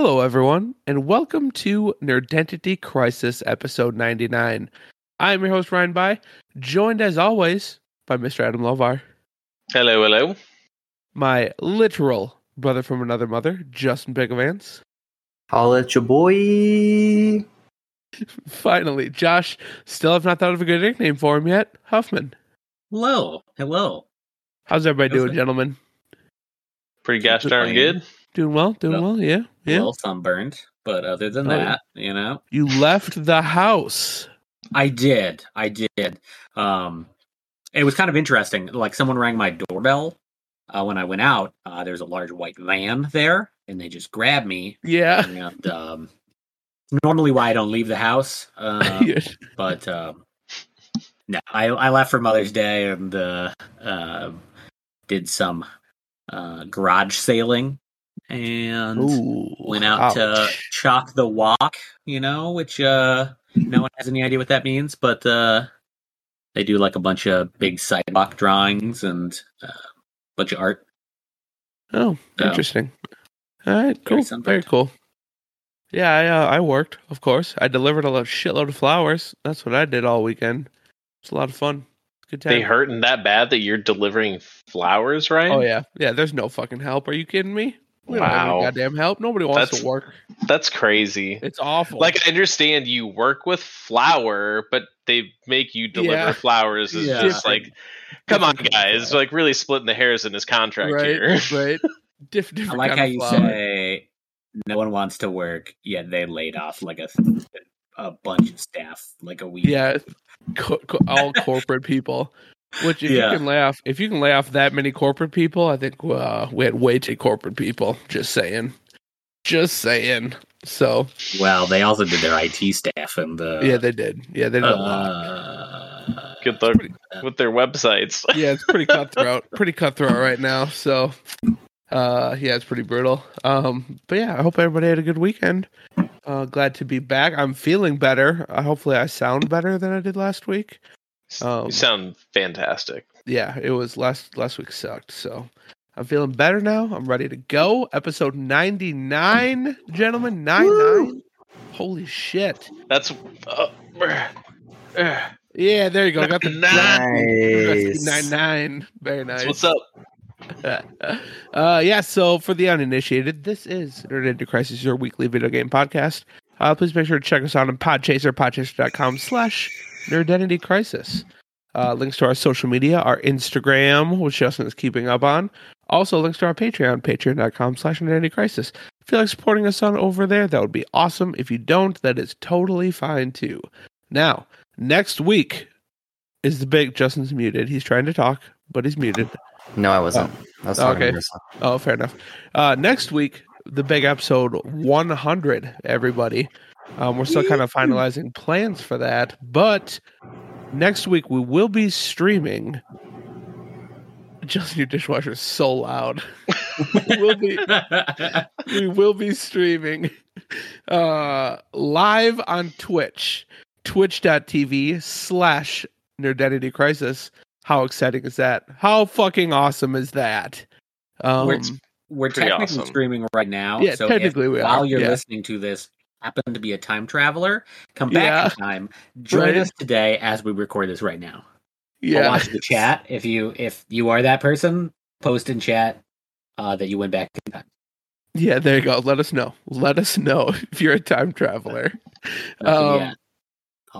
Hello, everyone, and welcome to Nerdentity Crisis episode 99. I'm your host, Ryan By, joined as always by Mr. Adam Lovar, Hello, hello. my literal brother from another mother, Justin Bigavance. Holla at your boy. Finally, Josh, still have not thought of a good nickname for him yet. Huffman. Hello, hello. How's everybody doing, Okay. gentlemen? Pretty gosh darn good. Doing well, doing Well- well, yeah, A yeah. little sunburned, but other than Oh, yeah. that, you know, You left the house. I did, I did. Um, it was kind of interesting. Like someone rang my doorbell uh, when I went out. Uh, there's a large white van there, and they just grabbed me. Yeah. And um, normally, why I don't leave the house, uh, Yeah. but um, no, I, I left for Mother's Day and uh, uh, did some uh, garage sailing and. Ooh, went out to chalk the walk, you know, which uh no one has any idea what that means, but uh they do like a bunch of big sidewalk drawings and uh, a bunch of art. Oh, So, interesting. All right, cool. Very sunburned. cool. Yeah, I uh, I worked, of course. I delivered a lo- shitload of flowers. That's what I did all weekend. It's a lot of fun. Good time. They hurting that bad that you're delivering flowers, right? Oh yeah, yeah. There's no fucking help. Are you kidding me? We don't have any Wow. goddamn help. Nobody wants That's- to work. That's crazy. It's awful. Like I understand you work with flour, but they make you deliver Yeah. flowers is Yeah. just like come on Different guys, like really splitting the hairs in his contract right, here. right. Diff- I like kind how of you flower. say no one wants to work, yet they laid off like a a bunch of staff like a week. Yeah, co- co- all corporate people. Which, if Yeah. you can lay off, if you can lay off that many corporate people, I think uh, we had way too corporate people. Just saying, just saying. So Well, they also did their IT staff and the yeah, they did. Yeah, they did a lot. uh, Good luck with their websites. Yeah, it's pretty cutthroat. pretty cutthroat right now. So, uh, yeah, it's pretty brutal. Um, but yeah, I hope everybody had a good weekend. Uh, glad to be back. I'm feeling better. Uh, hopefully, I sound better than I did last week. Um, you sound fantastic. yeah, it was last last week sucked. So I'm feeling better now. I'm ready to go. Episode 99, gentlemen, nine nine. Holy shit! That's uh, uh, uh, Yeah, there you go. Got the Nice. nine nine. Very nice. what's up? uh, yeah, so for the uninitiated, this is Nerdentity Crisis, your weekly video game podcast. Uh, please make sure to check us out on Podchaser, podchaser.com slash Nerdentity Crisis. Uh, links to our social media, our Instagram, which Justin is keeping up on. Also, links to our Patreon, patreon.com slash Nerdentity Crisis. If you like supporting us on over there, that would be awesome. If you don't, that is totally fine too. Now, next week is the big, Justin's muted. He's trying to talk, but he's muted. No, I wasn't. I was talking Okay. Oh, fair enough. Uh, next week, the big episode 100, everybody. Um, we're still kind of finalizing plans for that, but next week we will be streaming. Just your dishwasher is so loud. we will be we will be streaming uh live on Twitch, twitch.tv slash nerdentity crisis. How exciting is that? How fucking awesome is that? Um, We're- We're technically awesome. streaming right now. Yeah, so if technically we are, while you're yeah. listening to this, happen to be a time traveler, come back Yeah. in time. Join Right. us today as we record this right now. Or yeah. watch the chat. If you if you are that person, post in chat uh, that you went back in time. Yeah, there you go. Let us know. Let us know if you're a time traveler. Nothing Um, yet.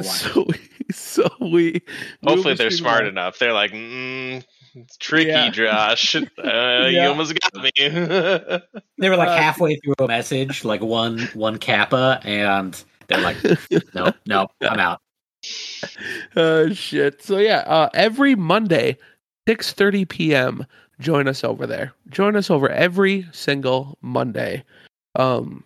So we, so we we Hopefully they're smart live. enough. They're like, mm, it's tricky, Yeah. Josh. Uh, You almost got me. They were like uh, halfway through a message, like one one kappa, and they're like, "No, no, I'm out." Oh shit. So yeah, uh, every Monday, six thirty p.m. Join us over there. Join us over every single Monday. Um,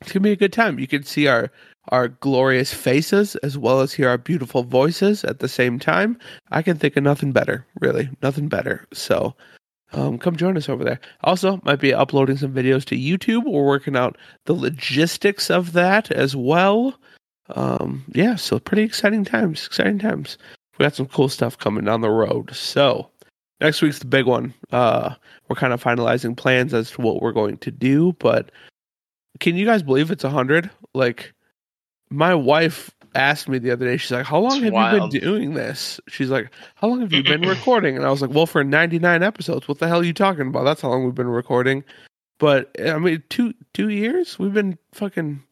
it's gonna be a good time. You can see our our glorious faces as well as hear our beautiful voices at the same time. I can think of nothing better, really, nothing better. So, um, come join us over there. Also, might be uploading some videos to YouTube. We're working out the logistics of that as well. Um, yeah, so pretty exciting times. Exciting times. We got some cool stuff coming down the road. So, next week's the big one. Uh, we're kind of finalizing plans as to what we're going to do, but can you guys believe it's a 100? Like, my wife asked me the other day, she's like, How long It's have wild. you been doing this? She's like, How long have you been recording? And I was like, Well, for 99 episodes. What the hell are you talking about? That's how long we've been recording. But I mean, two two years? We've been fucking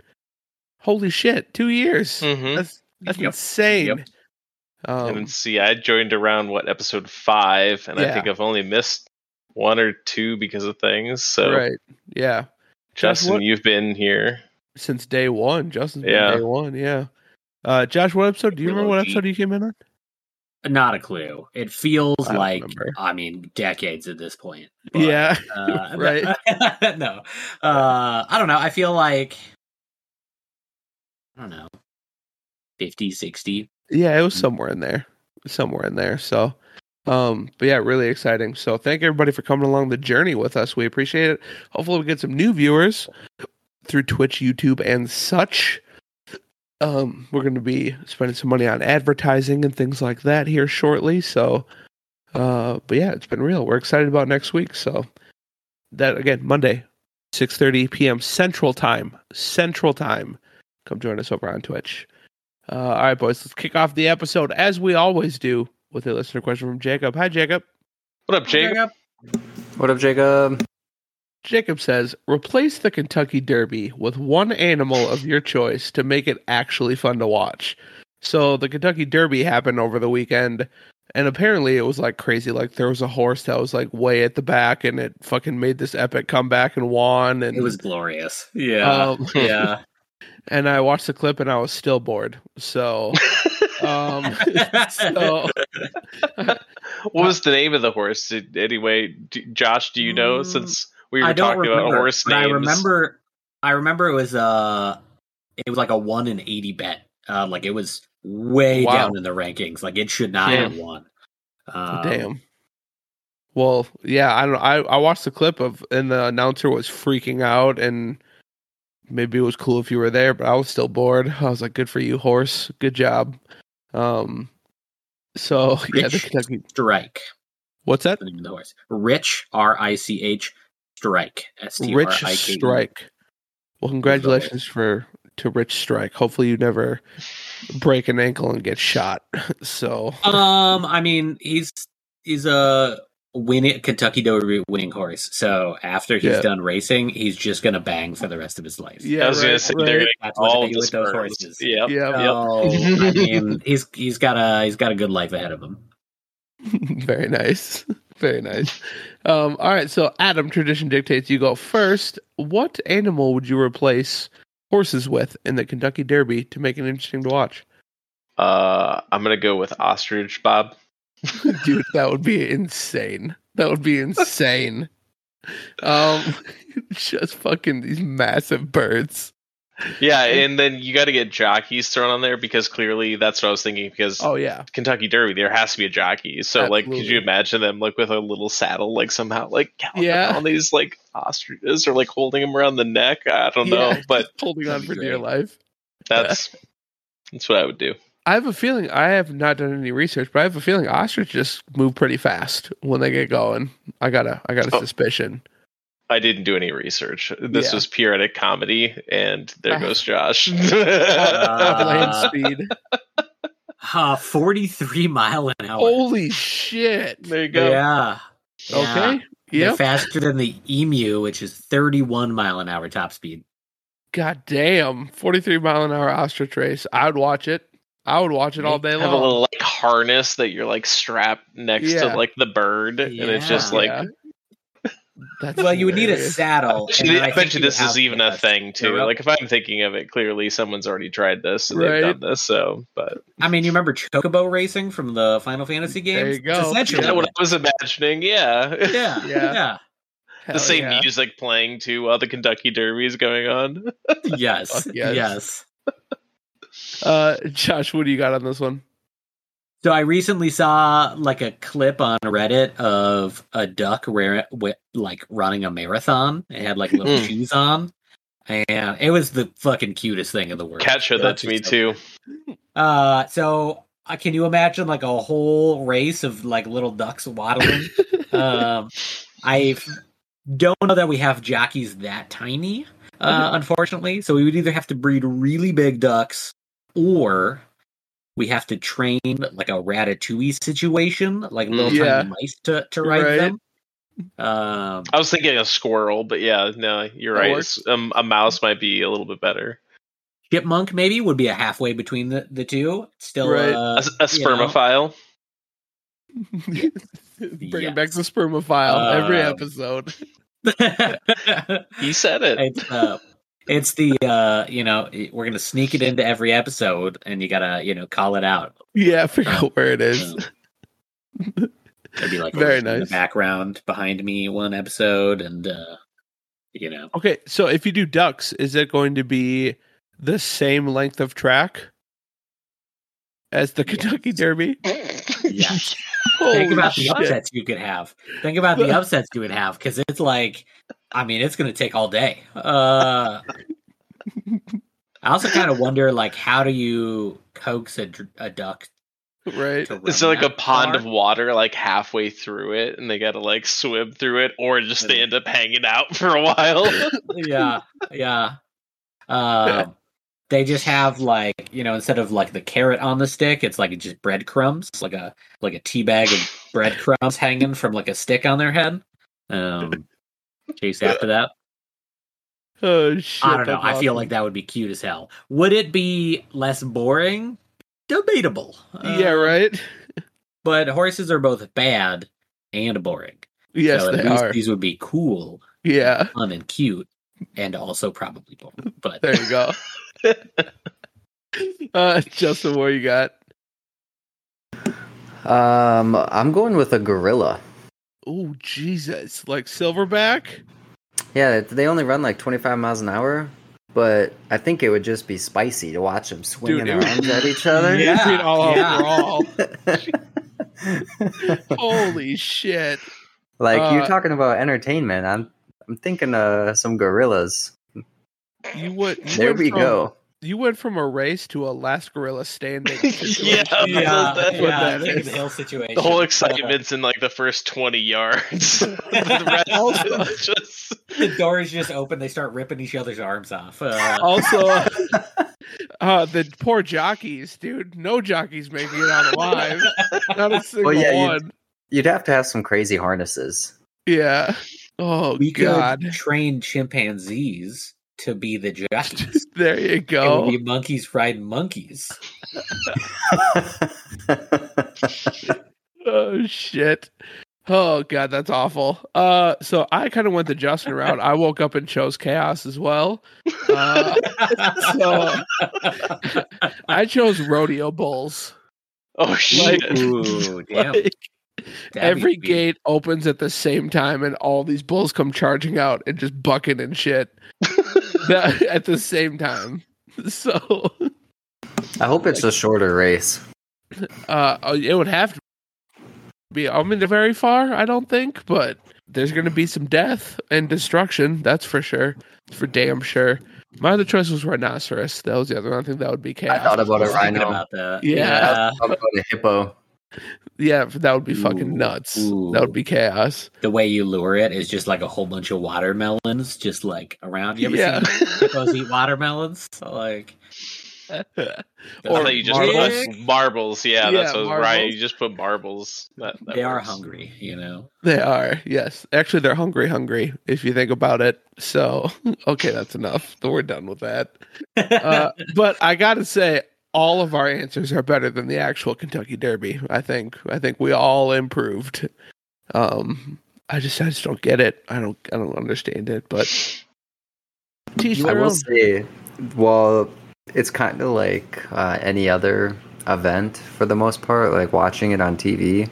holy shit, two years. hmm That's that's Yep. insane. Yep. Um, and see, I joined around what episode five, and I think I've only missed one or two because of things. So, right. Yeah. Justin, what- you've been here. Since day one. Justin's been Yeah. day one, yeah. Uh Josh, what episode? Do you remember what episode you came in on? Not a clue. It feels I like remember. I mean decades at this point. but, Yeah. uh, Right. no, uh, I don't know. I feel like I don't know, 50, 60. Yeah, it was Mm. somewhere in there. Somewhere in there. So um but yeah, really exciting. So thank everybody for coming along the journey with us. We appreciate it. Hopefully we get some new viewers through Twitch, YouTube, and such. Um, we're gonna be spending some money on advertising and things like that here shortly. So uh but yeah, it's been real. We're excited about next week. So that again, Monday, six thirty PM Central Time. Central Time. Come join us over on Twitch. Uh, all right, boys, let's kick off the episode as we always do with a listener question from Jacob. Hi, Jacob. What up, Jacob? What up, Jacob? Jacob says, replace the Kentucky Derby with one animal of your choice to make it actually fun to watch. So the Kentucky Derby happened over the weekend, and apparently it was like crazy. Like there was a horse that was like way at the back, and it fucking made this epic comeback and won. And It was glorious. Yeah, um, yeah. and I watched the clip, and I was still bored. So, um, so what was the name of the horse? Anyway, Josh, do you know? Mm, Since we were I don't talking remember. about horse names, I remember. I remember it was uh, it was like a one in eighty bet. Uh, like it was way Wow. down in the rankings. Like it should not Yeah. have won. Um, Damn. Well, yeah, I don't. I I watched the clip of, and the announcer was freaking out, and maybe it was cool if you were there, but I was still bored. I was like, "Good for you, horse. Good job." Um. So yeah, the Kentucky. Strike. What's that? The name of the horse. Rich R I C H Strike. S T R Rich I K. Strike. Well, congratulations for to Rich Strike. Hopefully, you never break an ankle and get shot. So Um, I mean, he's he's a winning Kentucky Derby winning horse. So after he's Yeah. done racing, he's just gonna bang for the rest of his life. yeah, I was gonna say right. they're gonna That's all what they do with those horses. Yep. Yeah. So, I mean, he's he's got a he's got a good life ahead of him. Very nice. Very nice. Um, all right, so Adam, tradition dictates you go first. What animal would you replace horses with in the Kentucky Derby to make it interesting to watch? Uh, I'm gonna go with ostrich, Bob. Dude, that would be insane. That would be insane. Um, just fucking these massive birds. Yeah, and then you got to get jockeys thrown on there because clearly that's what I was thinking. Because Oh yeah, Kentucky Derby, there has to be a jockey. So, like, could you imagine them like with a little saddle, like somehow like Yeah. on these like ostriches or like holding them around the neck? I don't know, but holding on for dear life. that's that's what I would do. I have a feeling I have not done any research, but I have a feeling ostriches just move pretty fast when they get going. I got a I got a Oh. suspicion. I didn't do any research. This Yeah. was periodic comedy, and there goes Josh. Top land Uh, speed. Uh, 43 mile an hour. Holy shit. there you go. Yeah. Yeah. Okay. They're Yep. faster than the emu, which is 31 mile an hour top speed. God damn. 43 mile an hour ostrich race. I would watch it. I would watch it all day Have long. a little like harness that you're like strapped next Yeah. to like the bird, and it's just like Yeah. That's Well, you would need a saddle. and Actually, then I, think bet you you this is even a thing too. Yep. Like if I'm thinking of it, clearly someone's already tried this and Right. they've done this. So, but I mean, you remember Chocobo racing from the Final Fantasy games? There you go. essentially is what. I was imagining? Yeah, Yeah, Yeah. yeah, Hell the same yeah. music playing to while the Kentucky Derby is going on. yes, yes. yes. Uh, Josh, what do you got on this one? So I recently saw like a clip on Reddit of a duck wearing like running a marathon. It had like little Mm. shoes on, and it was the fucking cutest thing in the world. Cat showed that to me too. Uh, so uh, can you imagine like a whole race of like little ducks waddling? um, I don't know that we have jockeys that tiny, uh, unfortunately. So we would either have to breed really big ducks, or we have to train like a ratatouille situation, like little Yeah. tiny mice to to ride Right. them. Um, I was thinking a squirrel, but yeah, no, you're right. works. Um, a mouse might be a little bit better. chipmunk maybe would be a halfway between the, the two. Still, Right. A, uh, a you know. spermophile. Bringing back the spermophile every Um, episode. He said it. it's uh, it's the uh, you know we're gonna sneak it into every episode, and you gotta you know call it out. Yeah, figure out where it is. It'd be like Very in the nice. background behind me one episode, and uh, you know Okay, so if you do ducks, is it going to be the same length of track as the Kentucky Yes. Derby? Yes. Think about the upsets you could have. Think about the upsets you would have because it's like, I mean, it's going to take all day. Uh, I also kind of wonder, like, how do you coax a, a duck Right. to Is there like a pond far? of water like halfway through it, and they gotta like swim through it, or just they end up hanging out for a while? yeah, yeah. Um, they just have like you know instead of like the carrot on the stick, it's like just breadcrumbs, like a like a tea bag of breadcrumbs hanging from like a stick on their head. Um, chase after that. Oh shit. I don't know. that's I feel like that would be cute as hell. Would it be less boring? Debatable. Yeah, Uh, right? But horses are both bad and boring. Yes, so at they least are. these would be cool, Yeah. fun, and cute, and also probably boring. But There you go. uh Justin, what you got? Um, I'm going with a gorilla. Oh Jesus. Like silverback? Yeah, they only run like 25 miles an hour, but I think it would just be spicy to watch them swinging Dude, their arms at each other. Yeah. Beat all out yeah. Holy shit. like Uh, you're talking about entertainment. I'm I'm thinking uh some gorillas. You would you There went we from- go. You went from a race to a last gorilla standing. Yeah, situation. Yeah, that's what that King is. the hill situation. the whole excitement's in like the first twenty yards. the Also- just the doors just open. They start ripping each other's arms off. Uh, Also, uh, uh, the poor jockeys, dude. No jockeys making it out alive. Not a single yeah, you- one. You'd have to have some crazy harnesses. Yeah. Oh we God. could train chimpanzees to be the jockeys. There you It go. would be monkeys riding monkeys. Oh shit. Oh god, that's awful. Uh, so I kind of went the Justin route. I woke up and chose chaos as well. Uh, so I chose rodeo bulls. oh shit. Ooh, damn. Like, That'd be every sweet. gate opens at the same time, and all these bulls come charging out and just bucking and shit That- at the same time. So I hope it's a shorter race. uh, it would have to be. I mean, the very far. I don't think, but there's going to be some death and destruction. That's for sure. For damn sure. My other choice was rhinoceros. That was the other one. I think that would be I chaos. thought about I a was thinking rhino. about that. Yeah. I thought about a hippo. Yeah, that would be fucking Ooh, nuts. ooh. That would be chaos. The way you lure it is just like a whole bunch of watermelons just like around. You ever Yeah. seen hippos eat watermelons? So, like Or you just marbles. put marbles. Yeah, that's what was right. You just put marbles. That, that they are hungry, you know. They are, yes. Actually, they're hungry, hungry, if you think about it. So, okay, that's enough. We're done with that. Uh, but I got to say, all of our answers are better than the actual Kentucky Derby. I think. I think we all improved. Um, I just, I just don't get it. I don't, I don't understand it. But I will own. say, well, it's kind of like uh, any other event for the most part. Like watching it on TV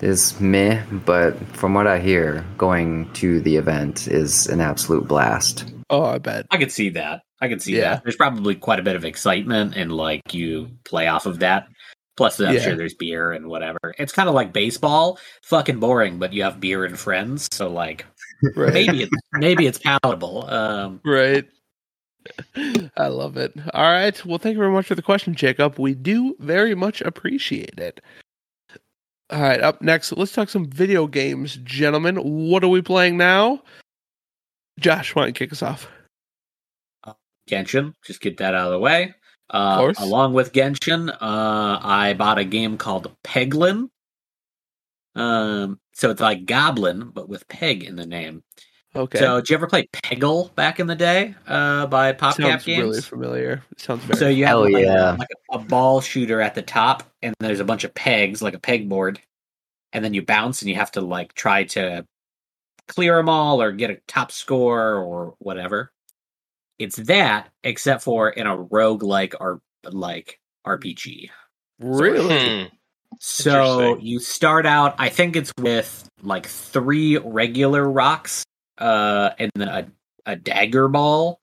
is meh, but from what I hear, going to the event is an absolute blast. Oh, I bet. I could see that. I could see Yeah. that. There's probably quite a bit of excitement and like you play off of that. Plus, I'm Yeah. sure there's beer and whatever. It's kind of like baseball, fucking boring, but you have beer and friends, so like Right. maybe it's maybe it's palatable. Um, Right. I love it. All right. Well, thank you very much for the question, Jacob. We do very much appreciate it. All right. Up next, let's talk some video games, gentlemen. What are we playing now? Josh, why don't you kick us off? Genshin. Just get that out of the way. Uh, course. along with Genshin, uh, I bought a game called Peglin. Um, so it's like Goblin, but with Peg in the name. Okay. So, did you ever play Peggle back in the day uh, by PopCap Sounds Games? really familiar. Sounds very. So you have like, yeah. like a, a ball shooter at the top, and there's a bunch of pegs, like a pegboard, and then you bounce, and you have to like try to clear them all or get a top score or whatever. It's that, except for in a rogue like or like RPG. really? Hmm. So you start out, I think it's with like three regular rocks, uh, and then a, a dagger ball,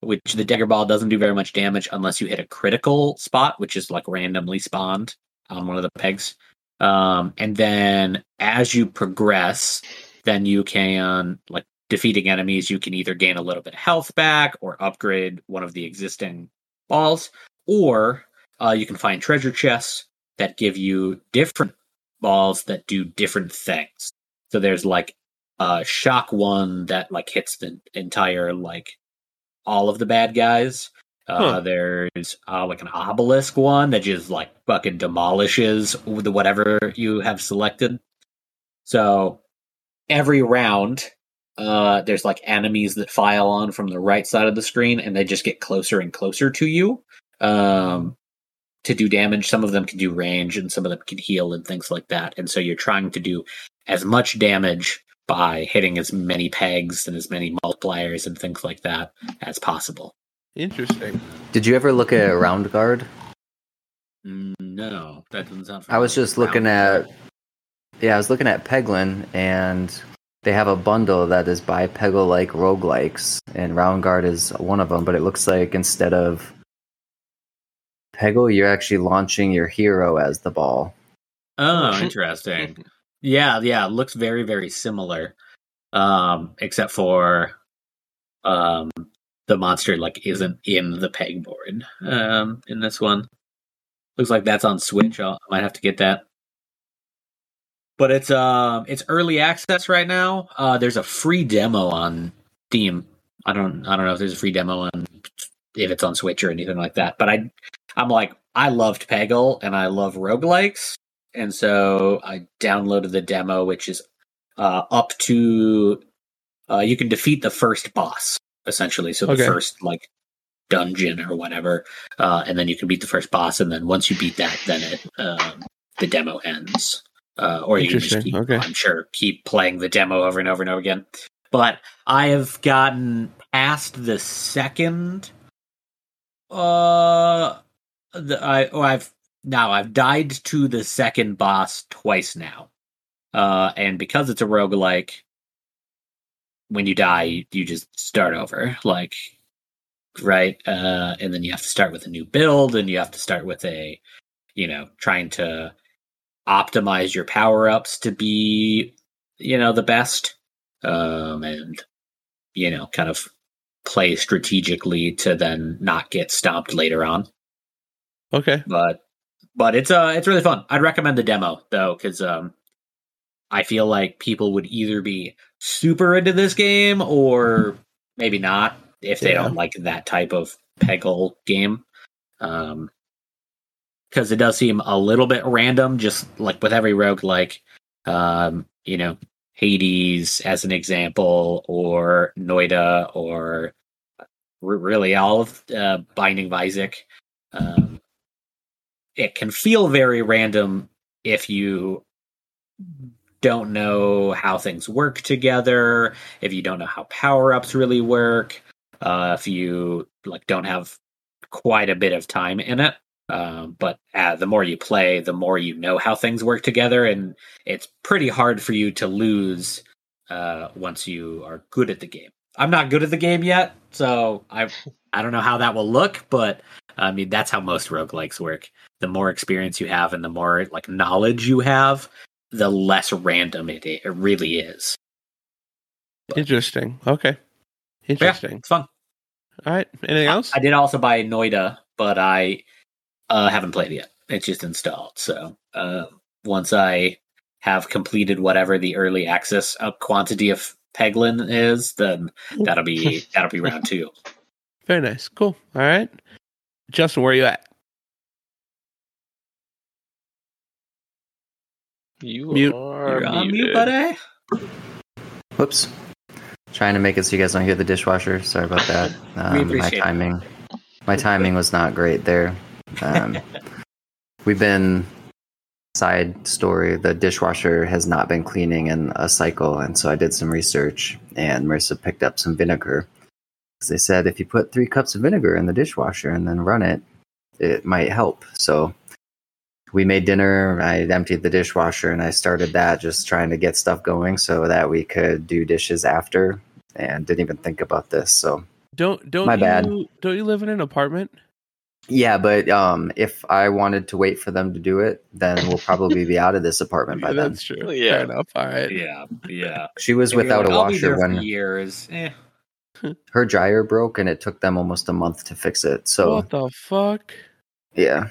which the dagger ball doesn't do very much damage unless you hit a critical spot, which is like randomly spawned on one of the pegs. Um, and then as you progress, then you can like defeating enemies, you can either gain a little bit of health back or upgrade one of the existing balls, or uh, you can find treasure chests that give you different balls that do different things. So there's like a shock one that like hits the entire like all of the bad guys. Uh, Huh. There's uh, like an obelisk one that just like fucking demolishes the whatever you have selected. So every round, uh, there's like enemies that file on from the right side of the screen, and they just get closer and closer to you um, to do damage. Some of them can do range, and some of them can heal and things like that. And so you're trying to do as much damage by hitting as many pegs and as many multipliers and things like that as possible. Interesting. Did you ever look at Roundguard? Mm, No, that doesn't sound. I was just looking at yeah, I was looking at Peglin and they have a bundle that is by Peggle like roguelikes and Roundguard is one of them, but it looks like instead of Peggle, you're actually launching your hero as the ball. Oh, interesting. Yeah, yeah, it looks very, very similar. Um, except for um the monster like isn't in the pegboard um in this one. Looks like that's on Switch. I'll, I might have to get that. But it's um it's early access right now. Uh there's a free demo on Steam. I don't I don't know if there's a free demo on if it's on Switch or anything like that. But I I'm like I loved Peggle and I love roguelikes and so I downloaded the demo, which is uh, up to uh, you can defeat the first boss essentially. So the Okay. first like dungeon or whatever, uh, and then you can beat the first boss, and then once you beat that, then it um, the demo ends. Uh, or you can just keep, okay. I'm sure, keep playing the demo over and over and over again. But I have gotten past the second. Uh, the, I oh, I've now I've died to the second boss twice now. Uh, and because it's a roguelike, when you die, you, you just start over. Like, right? Uh, and then you have to start with a new build, and you have to start with a, you know, trying to optimize your power ups to be, you know, the best. Um, and, you know, kind of play strategically to then not get stomped later on Okay. but but it's uh it's really fun. I'd recommend the demo though because um I feel like people would either be super into this game or maybe not if they Yeah. don't like that type of Peggle game. Um because it does seem a little bit random, just like with every rogue like um, you know, Hades as an example, or Noita, or really all of uh, Binding of Isaac. Um, it can feel very random if you don't know how things work together, if you don't know how power ups really work, uh, if you like don't have quite a bit of time in it. Um, but uh, the more you play, the more you know how things work together, and it's pretty hard for you to lose uh, once you are good at the game. I'm not good at the game yet, so I I don't know how that will look, but I mean that's how most roguelikes work. The more experience you have and the more like knowledge you have, the less random it, it really is. Interesting. Okay. But yeah, Interesting. it's fun. All right. Anything else? I did also buy Noita, but I uh, haven't played it yet. It's just installed. So uh, once I have completed whatever the early access uh, quantity of Peglin is, then that'll be that'll be round two. Very nice. Cool. All right. Justin, where are you at? You Mute. are You're on mute, muted. buddy. Whoops. Trying to make it so you guys don't hear the dishwasher. Sorry about that. Um, my appreciate it. timing, my timing was not great there. Um, we've been side story. The dishwasher has not been cleaning in a cycle, and so I did some research, and Marissa picked up some vinegar. They said if you put three cups of vinegar in the dishwasher and then run it, it might help. So we made dinner. I emptied the dishwasher and I started that, just trying to get stuff going so that we could do dishes after. And didn't even think about this. So Don't don't My you bad. don't you live in an apartment? Yeah, but um, if I wanted to wait for them to do it, then we'll probably be out of this apartment by Yeah, then. that's true. Yeah. Fair enough. All right. Yeah, yeah. She was If you're without like, a I'll be washer there for when years. Eh. her dryer broke, and it took them almost a month to fix it. So What the fuck? yeah,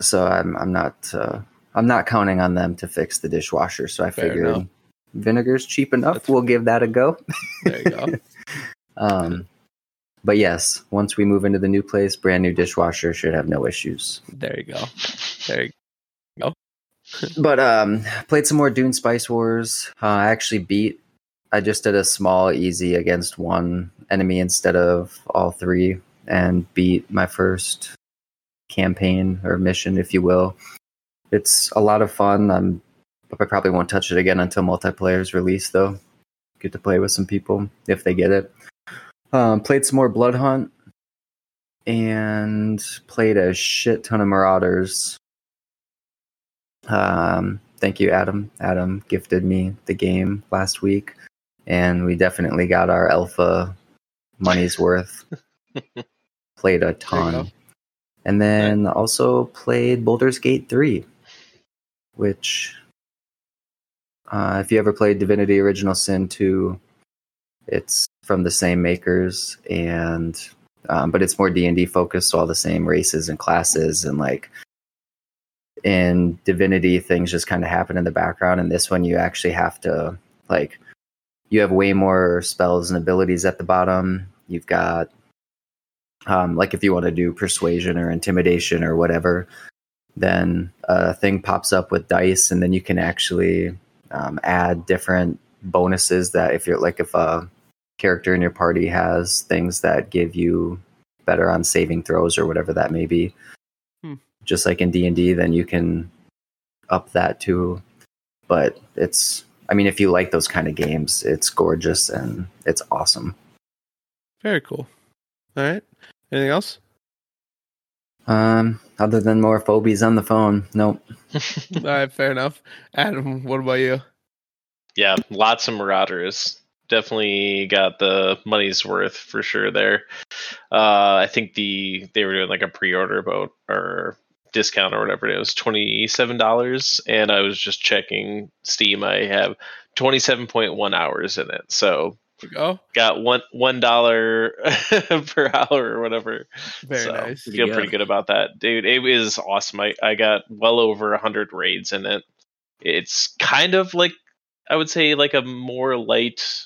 so I'm I'm not uh, I'm not counting on them to fix the dishwasher. So I Fair figured enough. vinegar's cheap enough. That's- we'll give that a go. There you go. Um, but yes, once we move into the new place, brand new dishwasher should have no issues. there you go. There you go. But um, played some more Dune Spice Wars. Uh, I actually beat. I just did a small easy against one enemy instead of all three, and beat my first campaign or mission, if you will. It's a lot of fun. I'm. I probably won't touch it again until multiplayer is released, though. Get to play with some people if they get it. Um, played some more Bloodhunt, and played a shit ton of Marauders. Um, thank you, Adam. Adam gifted me the game last week, and we definitely got our alpha money's worth. played a ton. And then also played Baldur's Gate 3, which, uh, if you ever played Divinity Original Sin 2, it's from the same makers, and um, but it's more D and D focused, so all the same races and classes, and like in Divinity, things just kind of happen in the background. And this one, you actually have to like you have way more spells and abilities at the bottom. You've got um, like if you want to do persuasion or intimidation or whatever, then a thing pops up with dice, and then you can actually um, add different bonuses that if you're like if a character in your party has things that give you better on saving throws or whatever that may be Hmm. just like in d&d then you can up that too but it's i mean if you like those kind of games it's gorgeous and it's awesome Very cool. All right. Anything else? um other than more phobies on the phone nope All right. Fair enough. Adam, what about you? yeah, lots of Marauders. Definitely got the money's worth for sure there. Uh, I think the they were doing like a pre-order about or discount or whatever it was, twenty seven dollars, and I was just checking Steam. I have twenty seven point one hours in it, so go. got one one dollar per hour or whatever. Very So, nice. Feel Yeah. pretty good about that, dude. It was awesome. I, I got well over hundred raids in it. It's kind of like I would say like a more light,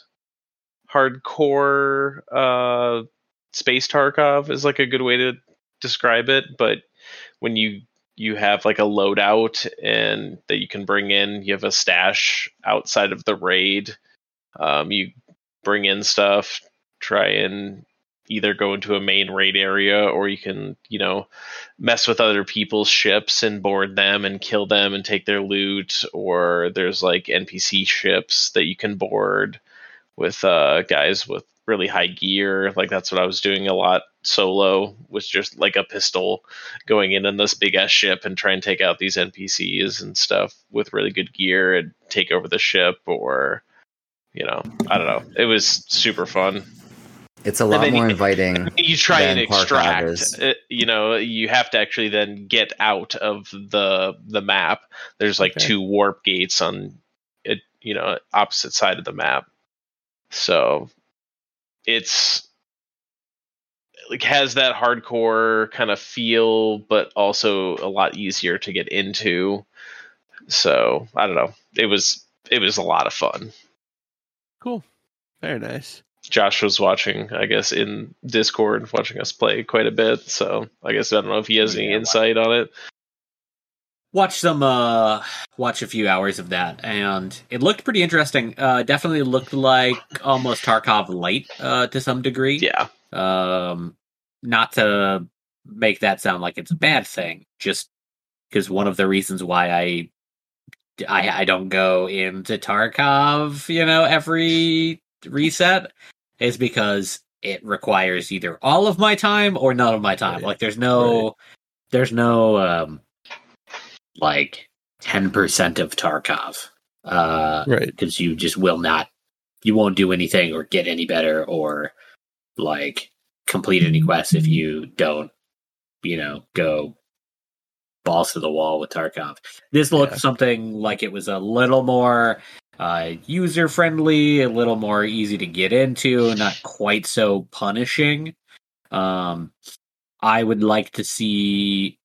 hardcore uh, space Tarkov is like a good way to describe it. But when you you have like a loadout and that you can bring in, you have a stash outside of the raid. Um, you bring in stuff, try and either go into a main raid area or you can, you know, mess with other people's ships and board them and kill them and take their loot or there's like NPC ships that you can board with uh guys with really high gear. Like that's what I was doing a lot solo was just like a pistol going in on this big ass ship and try and take out these NPCs and stuff with really good gear and take over the ship or you know, I don't know. It was super fun it's a lot more you- inviting you try and extract uh, you know you have to actually then get out of the the map there's like Okay. two warp gates on it you know opposite side of the map so it's like has that hardcore kind of feel but also a lot easier to get into so i don't know it was it was a lot of fun Cool. Very nice. Josh was watching, I guess, in Discord, watching us play quite a bit. So I guess I don't know if he has any Yeah, insight on it. Watch some uh watch a few hours of that and it looked pretty interesting. Uh definitely looked like almost tarkov light uh to some degree. Yeah, um not to make that sound like it's a bad thing just because one of the reasons why I, I i don't go into tarkov you know every reset is because it requires either all of my time or none of my time. Right. like there's no there's no um like 10% of tarkov uh Right. because you just will not you won't do anything or get any better or like complete any quests if you don't you know go balls to the wall with tarkov this looked Yeah. something like it was a little more uh user friendly a little more easy to get into not quite so punishing um i would like to see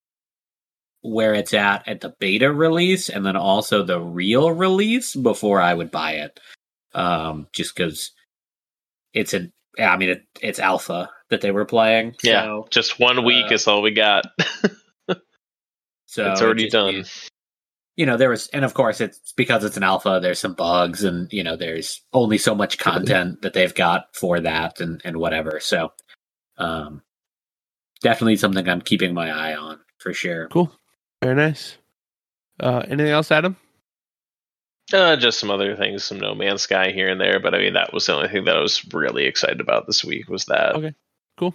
where it's at at the beta release and then also the real release before I would buy it. Um, just because it's an, I mean, it, it's alpha that they were playing. yeah. So, Just one week uh, is all we got. so it's already just- done. You know, there was, and of course, it's because it's an alpha. There's some bugs, and you know, there's only so much content that they've got for that, and and whatever. So, um, definitely something I'm keeping my eye on for sure. Cool. Very nice. Uh, anything else, Adam? Uh, just some other things, some No Man's Sky here and there, but I mean that was the only thing that I was really excited about this week was that. Okay. Cool.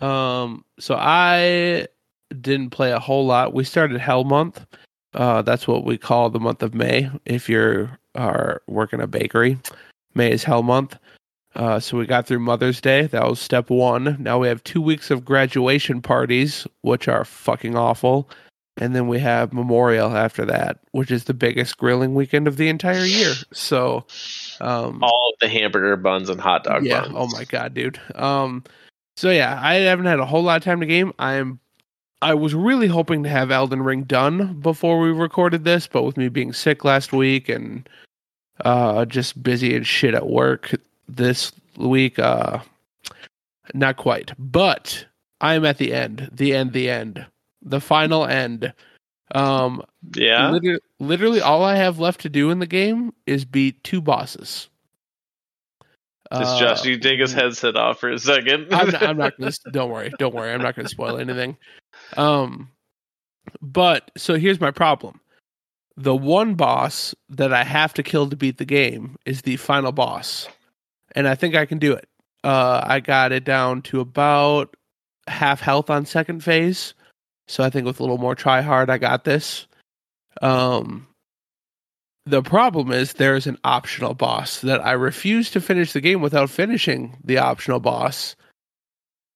Um, so I didn't play a whole lot. We started Hell Month. Uh, that's what we call the month of May. If you're are working a bakery, May is Hell Month. Uh, so we got through Mother's Day. That was step one. Now we have two weeks of graduation parties, which are fucking awful. And then we have Memorial after that, which is the biggest grilling weekend of the entire year. So, um, All of the hamburger buns and hot dog yeah. buns. Oh my god, dude. Um. So yeah, I haven't had a whole lot of time to game. I'm. I was really hoping to have Elden Ring done before we recorded this, but with me being sick last week and uh just busy and shit at work this week, uh, not quite. But I'm at the end. The end. The end. The final end. Um. Yeah. Liter- literally, all I have left to do in the game is beat two bosses. Just Uh, Josh, you take his headset off for a second. I'm not, I'm not gonna. Don't worry. Don't worry. I'm not gonna spoil anything. Um, but so here's my problem. The one boss that I have to kill to beat the game is the final boss, and I think I can do it. Uh, I got it down to about half health on second phase, so I think with a little more try hard, I got this. Um, the problem is there's an optional boss that I refuse to finish the game without finishing the optional boss.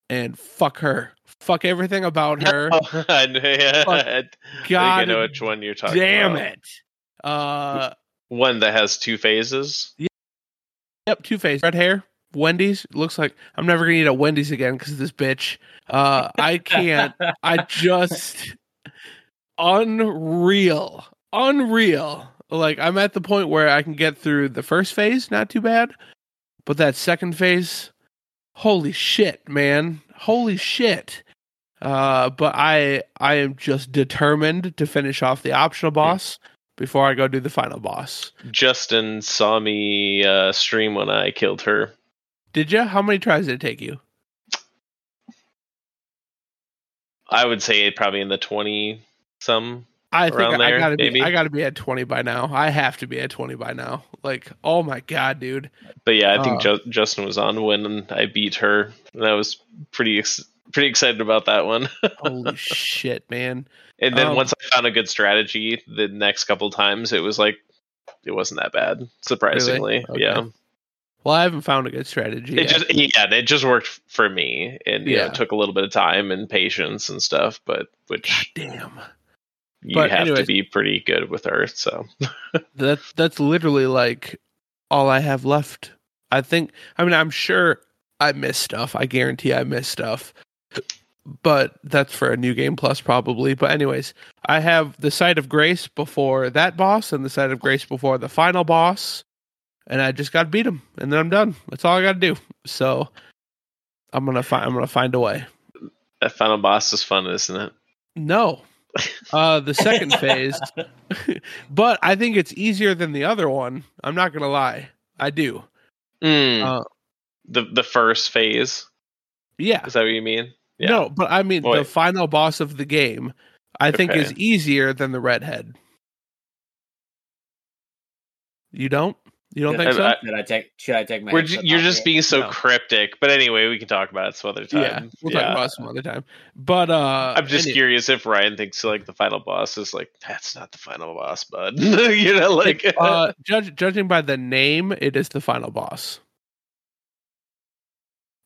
And fuck her. Fuck everything about her. Oh, I, know, yeah, Fuck. Think I know which one you're talking damn about. it. Uh One that has two phases. yep, two phases. Red hair. Wendy's looks like I'm never gonna eat at Wendy's again because of this bitch. Uh I can't I just unreal. Unreal. Like I'm at the point where I can get through the first phase, not too bad. But that second phase, holy shit, man. Holy shit. Uh but I I am just determined to finish off the optional boss before I go do the final boss. Justin saw me uh, stream when I killed her. Did you? How many tries did it take you? I would say probably in the twenty some. I think I there, gotta be? I gotta be at twenty by now. I have to be at twenty by now. Like, oh my god, dude. But yeah, I think Uh. Ju- Justin was on when I beat her, and I was pretty ex- pretty excited about that one. Holy shit, man. and then Um, once I found a good strategy, the next couple times it was like it wasn't that bad, surprisingly. Okay. Yeah, Well, I haven't found a good strategy. it yet. just yeah, it just worked for me, and yeah, Yeah. it took a little bit of time and patience and stuff, but which damn. you But have anyways. to be pretty good with her. So That that's literally like all I have left. I think I mean I'm sure I miss stuff. I guarantee I miss stuff. But that's for a new game plus probably. But anyways, I have the site of grace before that boss and the site of grace before the final boss. And I just got to beat him, and then I'm done. That's all I got to do. So I'm gonna find I'm gonna find a way. That final boss is fun, isn't it? No, uh, the second phase, but I think it's easier than the other one. I'm not gonna lie, I do. Mm, Uh, the the first phase. yeah, Is that what you mean? Yeah. no, but I mean the final boss of the game, I think is easier than the redhead. You don't? You don't think I- so? I- Should I take? Should I take my? We're headset ju- you're just here? being so No. cryptic. But anyway, we can talk about it some other time. yeah, we'll talk about it some other time. But uh, I'm just any- curious if Ryan thinks like the final boss is like that's not the final boss, bud. you know, like uh, judge, judging by the name, it is the final boss.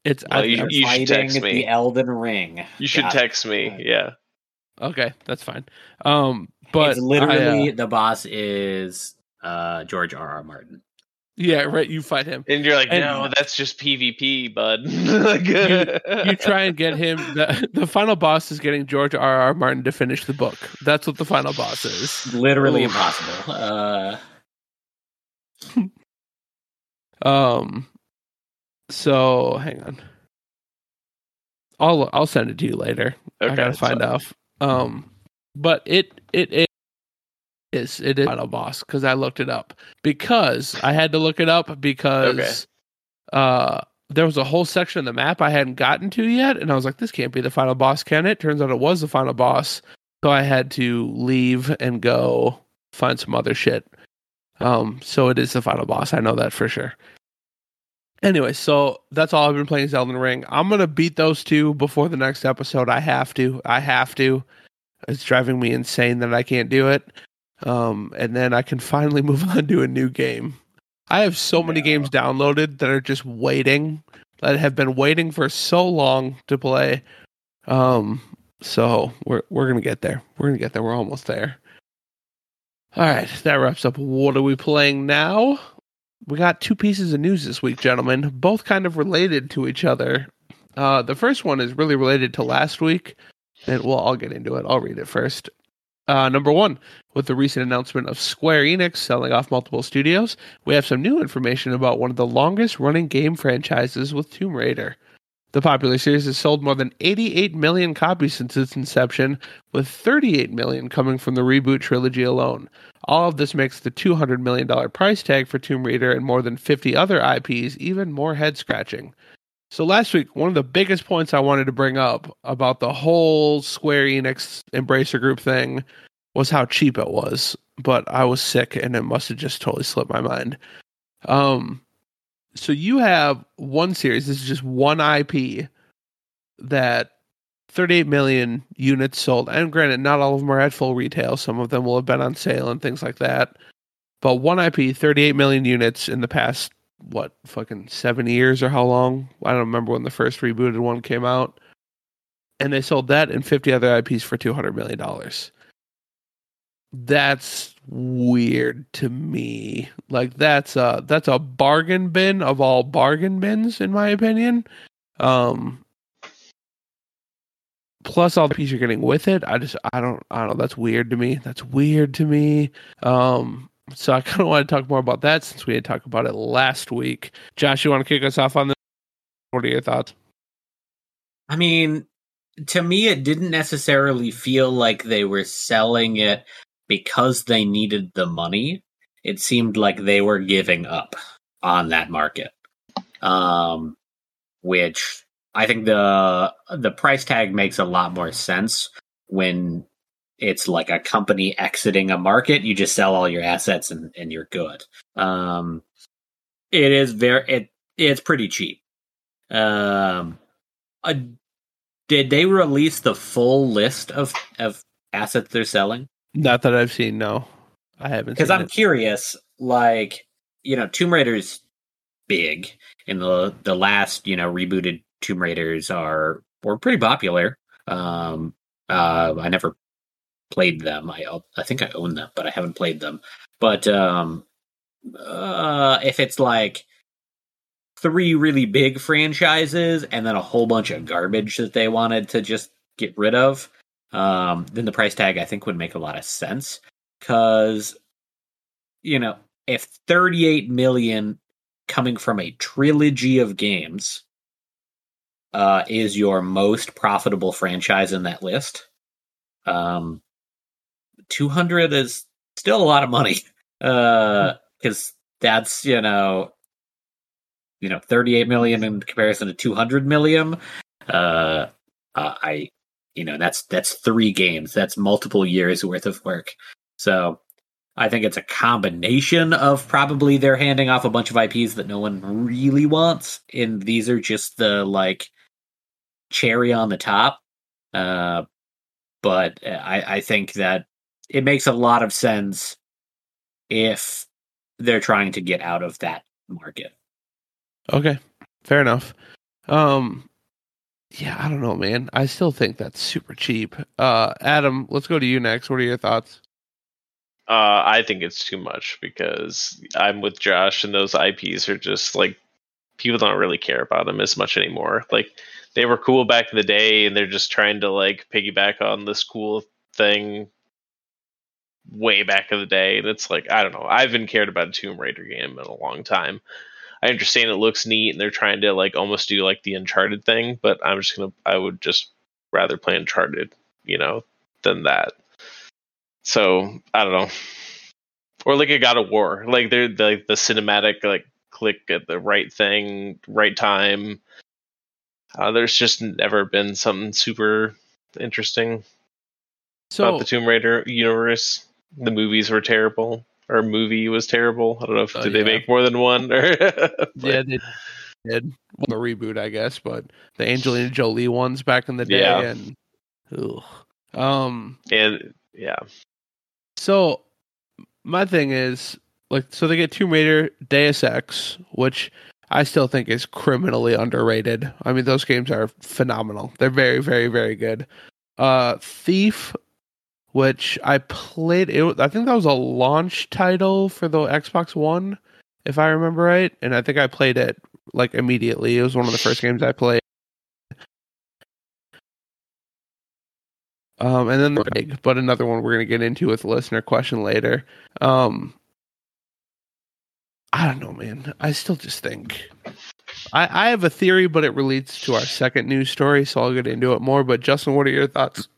It's Well, I, you- I'm- you should Fighting text me. the Elden Ring. you should Got it. text me. Yeah. okay. That's fine. Um, but it's literally I, uh, the boss is uh George R. R. Martin. Yeah, right. You fight him. And you're like, And- no, that's just PvP, bud. like, You try and get him. The, the final boss is getting George R. R. Martin to finish the book. That's what the final boss is. Literally Oof. impossible. Uh, Um, so hang on. I'll I'll send it to you later. I gotta find fine. out. Um, but it it it is it is final boss because I looked it up because I had to look it up because uh there was a whole section of the map I hadn't gotten to yet, and I was like, this can't be the final boss, can it? Turns out it was the final boss, so I had to leave and go find some other shit. Um, so it is the final boss. I know that for sure. Anyway, so that's all I've been playing is Elden Ring. I'm gonna beat those two before the next episode. I have to. I have to. It's driving me insane that I can't do it. Um, and then I can finally move on to a new game. I have so many Yeah. games downloaded that are just waiting, that have been waiting for so long to play. Um, so we're we're gonna get there. We're gonna get there. We're almost there. All right, that wraps up. What are we playing now? We got two pieces of news this week, gentlemen, both kind of related to each other. Uh, the first one is really related to last week, and well, I'll get into it. I'll read it first. Uh, number one, with the recent announcement of Square Enix selling off multiple studios, we have some new information about one of the longest running game franchises with Tomb Raider. The popular series has sold more than 88 million copies since its inception, with 38 million coming from the reboot trilogy alone. All of this makes the $200 million price tag for Tomb Raider and more than 50 other IPs even more head scratching. So, last week, one of the biggest points I wanted to bring up about the whole Square Enix Embracer Group thing was how cheap it was. But I was sick and it must have just totally slipped my mind. Um, so, you have one series, this is just one IP that 38 million units sold. And granted, not all of them are at full retail. Some of them will have been on sale and things like that. But one IP, 38 million units in the past, what, fucking seven years or how long? I don't remember when the first rebooted one came out. And they sold that and 50 other IPs for $200 million. That's weird to me. Like that's a that's a bargain bin of all bargain bins, in my opinion. Um, plus all the pieces you're getting with it. I just I don't I don't know. That's weird to me. That's weird to me. Um, so I kind of want to talk more about that since we had talked about it last week. Josh, you want to kick us off on this? What are your thoughts? I mean, to me, it didn't necessarily feel like they were selling it because they needed the money. It seemed like they were giving up on that market. Um, which I think the the price tag makes a lot more sense when it's like a company exiting a market. You just sell all your assets and, and you're good. Um, it is very it it's pretty cheap. Um, uh, did they release the full list of of assets they're selling? Not that I've seen. No, I haven't. Because I'm it. curious. Like, you know, Tomb Raider's big, and the the last you know rebooted Tomb Raiders are were pretty popular. Um, uh, I never played them. I I think I own them, but I haven't played them. But um, uh, if it's like three really big franchises and then a whole bunch of garbage that they wanted to just get rid of, um, then the price tag I think would make a lot of sense. Because, you know, if 38 million coming from a trilogy of games uh, is your most profitable franchise in that list, um, 200 is still a lot of money. Uh, because that's you know, you know, 38 million in comparison to 200 million. Uh, uh, I, you know, that's that's three games. That's multiple years worth of work. So I think it's a combination of probably they're handing off a bunch of IPs that no one really wants, and these are just the like cherry on the top. Uh, but I, I think that it makes a lot of sense if they're trying to get out of that market. Okay, fair enough. Um, yeah, I don't know, man. I still think that's super cheap. Uh, Adam, let's go to you next. What are your thoughts? Uh, I think it's too much because I'm with Josh, and those IPs are just like people don't really care about them as much anymore. Like they were cool back in the day, and they're just trying to like piggyback on this cool thing way back in the day. And it's like I don't know. I haven't cared about a Tomb Raider game in a long time. I understand it looks neat, and they're trying to like almost do like the Uncharted thing, but I'm just gonna. I would just rather play Uncharted, you know, than that. So I don't know, or like a God of War, like they're like the cinematic like click at the right thing, right time. Uh, there's just never been something super interesting So about the Tomb Raider universe. The movies were terrible, or movie was terrible. I don't know if Oh, did they make more than one or yeah, they did the reboot, I guess, but the Angelina Jolie ones back in the day, Yeah. and ugh. um, and yeah, So my thing is like so they get Tomb Raider, Deus Ex, which I still think is criminally underrated. I mean those games are phenomenal. They're very very very good. Uh Thief which I played it I think that was a launch title for the Xbox 1 if I remember right and I think I played it like immediately. It was one of the first games I played. Um, and then the big, but another one we're gonna get into with listener question later. Um, I don't know, man. I still just think I, I have a theory, but it relates to our second news story, so I'll get into it more. But Justin, what are your thoughts?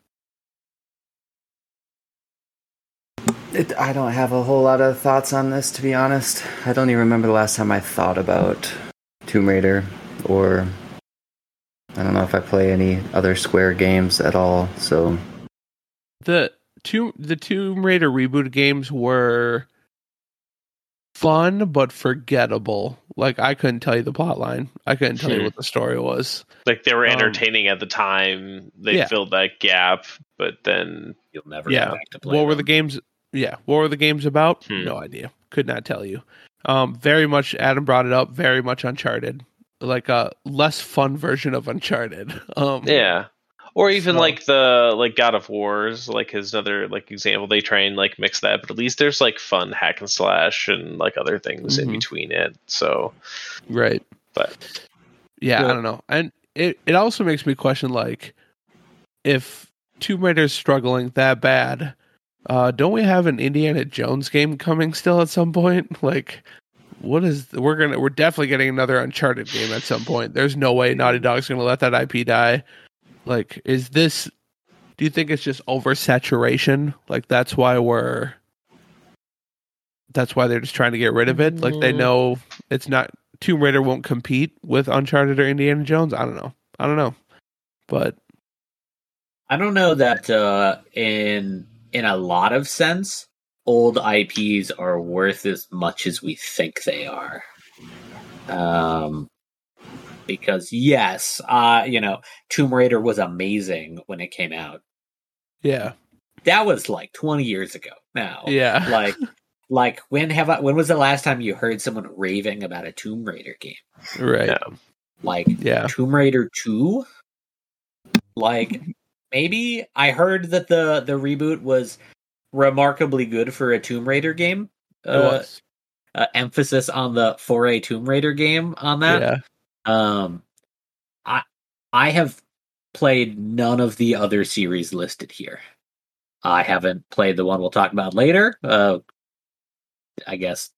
It, I don't have a whole lot of thoughts on this, to be honest. I don't even remember the last time I thought about Tomb Raider, or I don't know if I play any other Square games at all. So the two the Tomb Raider reboot games were fun but forgettable. Like I couldn't tell you the plot line. I couldn't tell you Hmm. what the story was. like they were Um, entertaining at the time. They yeah. filled that gap, but then You'll never Yeah. get back to play What were the games? Yeah, what were the games about? Hmm. No idea. Could not tell you. Um, very much. Adam brought it up. Very much Uncharted, like a less fun version of Uncharted. Um, yeah. Or even So- like the like God of Wars, like his other like example. They try and like mix that, but at least there's like fun hack and slash and like other things in Mhm. between it. So, right. but Yeah, Yeah. I don't know. And it it also makes me question like if Tomb Raider's struggling that bad, uh, don't we have an Indiana Jones game coming still at some point? Like what is we're gonna we're definitely getting another Uncharted game at some point. There's no way Naughty Dog's gonna let that IP die. Like, is this do you think it's just oversaturation? Like that's why we're that's why they're just trying to get rid of it. Like they Mm. know it's not Tomb Raider won't compete with Uncharted or Indiana Jones. I don't know. I don't know. But I don't know that uh, in in a lot of sense, old IPs are worth as much as we think they are. Um, because yes, uh, you know, Tomb Raider was amazing when it came out. yeah. That was like twenty years ago. Now, Yeah. like, like when have I? When was the last time you heard someone raving about a Tomb Raider game? right. Yeah. Like Yeah. Tomb Raider 2? Like maybe I heard that the the reboot was remarkably good for a Tomb Raider game. It Uh, was. uh, emphasis on the for a Tomb Raider game on that. Yeah. Um I I have played none of the other series listed here. I haven't played the one we'll talk about later. Uh I guess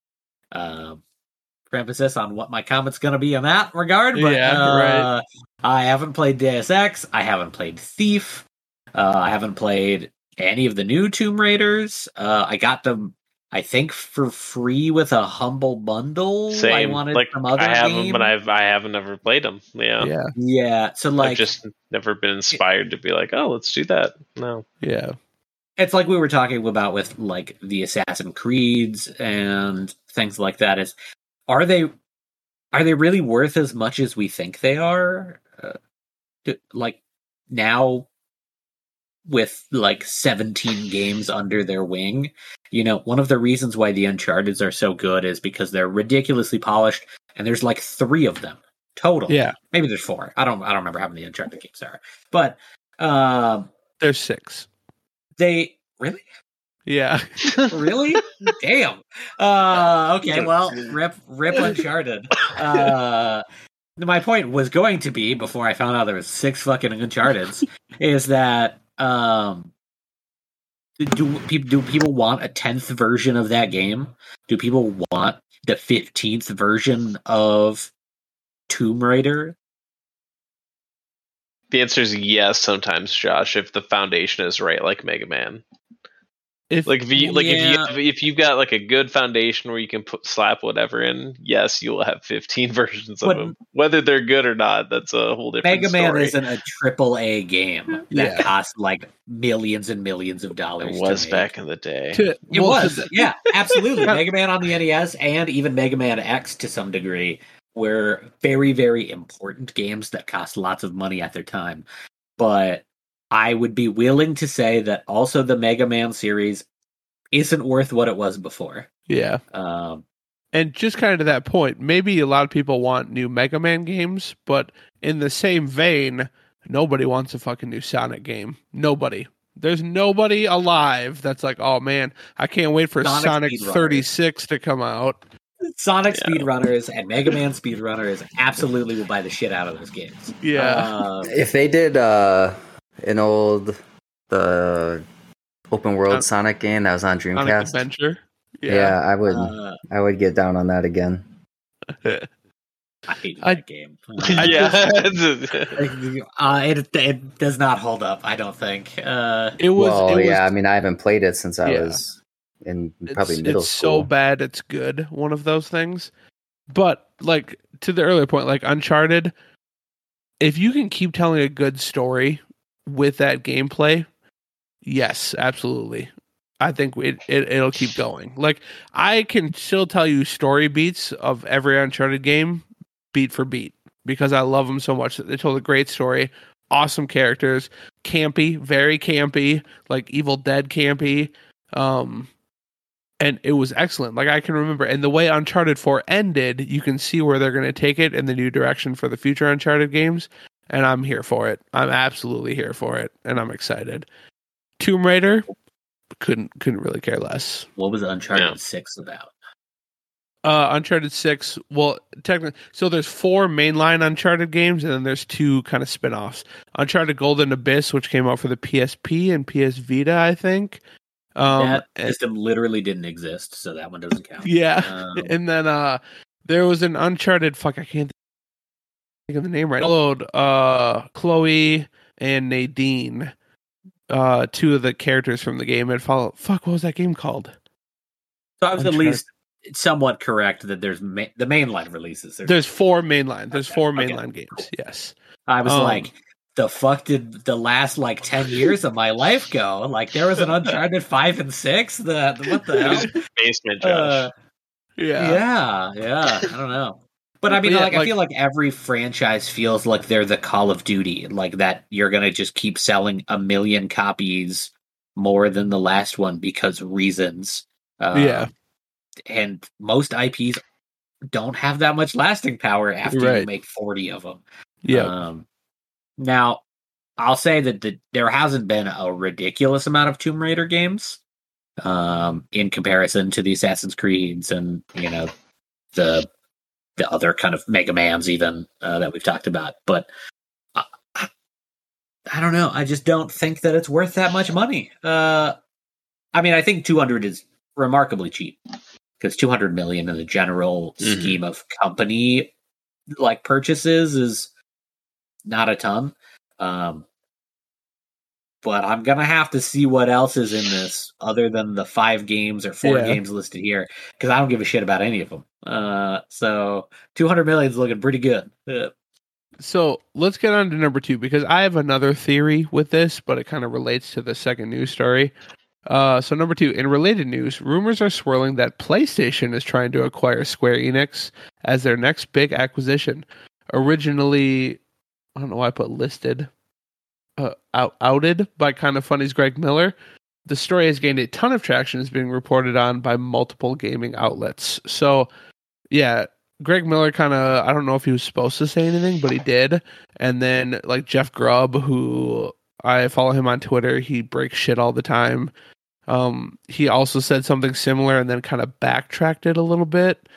Um, emphasis on what my comment's going to be in that regard, but Yeah, uh, right. I haven't played Deus Ex. I haven't played Thief. Uh, I haven't played any of the new Tomb Raiders. Uh, I got them, I think, for free with a humble bundle. I wanted like some other I have game. them, but I've I haven't ever played them. Yeah, Yeah, yeah. So I've like, just never been inspired to be like, oh, let's do that. No. yeah, it's like we were talking about with like the Assassin Creeds and things like that. Is are they are they really worth as much as we think they are? Uh, do- like now with like 17 games under their wing, you know, one of the reasons why the Uncharted's are so good is because they're ridiculously polished and there's like 3 of them total. yeah. Maybe there's 4. I don't I don't remember how many Uncharted games there are. But um There's six. they really Yeah, really? Damn. Uh, okay, well, rip, rip Uncharted. Uh, my point was going to be before I found out there was six fucking Uncharted's is that um, do people do people want a tenth version of that game? Do people want the fifteenth version of Tomb Raider? The answer is yes. Sometimes, Josh, if the foundation is right, like Mega Man. If Like if you like if you Yeah. have, if you've got like a good foundation where you can put slap whatever in, yes, you will have 15 versions of But- them. Whether they're good or not, that's a whole different Mega Man isn't a triple A game that Yeah. costs like millions and millions of dollars. It was make. back in the day. to, It well, was, yeah, absolutely. Mega Man on the NES and even Mega Man X to some degree were very, very important games that cost lots of money at their time. But I would be willing to say that also the Mega Man series isn't worth what it was before. yeah. Um, And just kind of to that point, maybe a lot of people want new Mega Man games, but in the same vein, nobody wants a fucking new Sonic game. Nobody. There's nobody alive that's like, oh man, I can't wait for Sonic Sonic 36 to come out. Sonic Yeah. speedrunners and Mega Man speedrunners absolutely will buy the shit out of those games. Yeah. Um, If they did uh, an old the open world Uh, Sonic game that was on Sonic Dreamcast, Adventure. yeah. I would uh, I would get down on that again. I hated I- game. I yeah. Uh, it it does not hold up. I don't think. Uh, It was, well, it was yeah. I mean, I haven't played it since I Yeah. was in it's, probably middle it's school. so bad it's good one of those things but like to the earlier point like uncharted if you can keep telling a good story with that gameplay yes absolutely i think it, it it'll keep going like i can still tell you story beats of every uncharted game beat for beat because i love them so much they told a great story awesome characters campy very campy like evil dead campy um and it was excellent. Like I can remember, and the way Uncharted Four ended, you can see where they're going to take it in the new direction for the future Uncharted games, and I'm here for it. I'm absolutely here for it, and I'm excited. Tomb Raider couldn't couldn't really care less. what was Uncharted Yeah. Six about? Uh, Uncharted Six, well, technically, so there's four mainline Uncharted games, and then there's two kind of spin-offs. Uncharted Golden Abyss, which came out for the PSP and PS Vita, I think. Um, that and- system literally didn't exist, so that one doesn't count. yeah. Um, and then uh there was an uncharted fuck i can't think of the name right followed uh chloe and nadine uh two of the characters from the game and follow fuck what was that game called so I was at least somewhat correct that there's ma- the mainline releases. There's, there's four mainline there's Okay, four okay, mainline games yes I was um, like, the fuck did the last like ten years of my life go? Like there was an Uncharted five and six. The, the- what the hell? Basement Josh. Uh, yeah yeah, yeah. I don't know. But I mean, But yeah, like, I feel like every franchise feels like they're the Call of Duty, like that you're gonna just keep selling a million copies more than the last one because reasons. Uh, Yeah. and most IPs don't have that much lasting power after you make forty of them. yeah Um, now, I'll say that the, there hasn't been a ridiculous amount of Tomb Raider games um, in comparison to the Assassin's Creeds and you know the the other kind of Mega Man's even uh, that we've talked about. But I, I don't know. I just don't think that it's worth that much money. Uh, I mean, I think two hundred is remarkably cheap. because 200 million in the general Mhm. scheme of company like purchases is not a ton. Um, but I'm gonna have to see what else is in this other than the five games or four Yeah. games listed here because I don't give a shit about any of them. Uh, so 200 million is looking pretty good. So let's get on to number two because I have another theory with this, but it kind of relates to the second news story. Uh, so number two, in related news, rumors are swirling that PlayStation is trying to acquire Square Enix as their next big acquisition. Originally, I don't know why I put listed, uh, out, outed by Kinda Funny's Greg Miller. The story has gained a ton of traction, is being reported on by multiple gaming outlets. So, yeah, Greg Miller kind of I don't know if he was supposed to say anything, but he did. And then like Jeff Grubb, who I follow him on Twitter, he breaks shit all the time. Um, he also said something similar and then kind of backtracked it a little bit.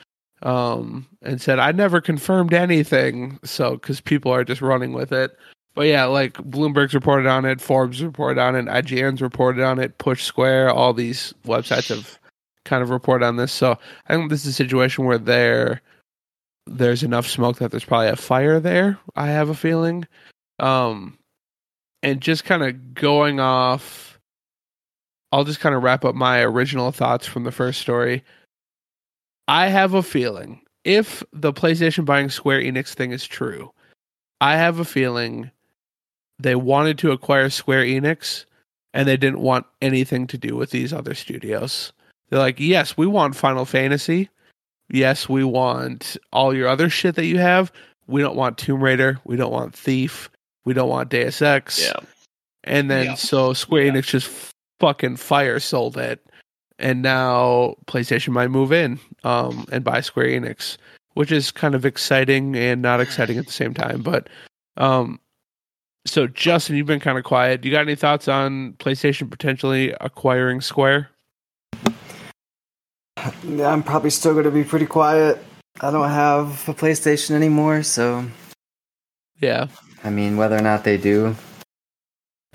Um, and said I never confirmed anything. So because people are just running with it. But yeah, like Bloomberg's reported on it, Forbes reported on it, IGN's reported on it, Push Square, all these websites have kind of reported on this. So I think this is a situation where they're there's enough smoke that there's probably a fire there. I have a feeling, um, and just kind of going off. I'll just kind of wrap up my original thoughts from the first story. I have a feeling if the PlayStation buying Square Enix thing is true, I have a feeling they wanted to acquire Square Enix and they didn't want anything to do with these other studios. They're like, yes, we want Final Fantasy. Yes, we want all your other shit that you have. We don't want Tomb Raider. We don't want Thief. We don't want Deus Ex. Yeah. And then Yeah. so Square Yeah. Enix just fucking fire sold it. And now PlayStation might move in um, and buy Square Enix, which is kind of exciting and not exciting at the same time. But um, so Justin, you've been kind of quiet. Do you got any thoughts on PlayStation potentially acquiring Square? Yeah, I'm probably still going to be pretty quiet. I don't have a PlayStation anymore, so Yeah. I mean, whether or not they do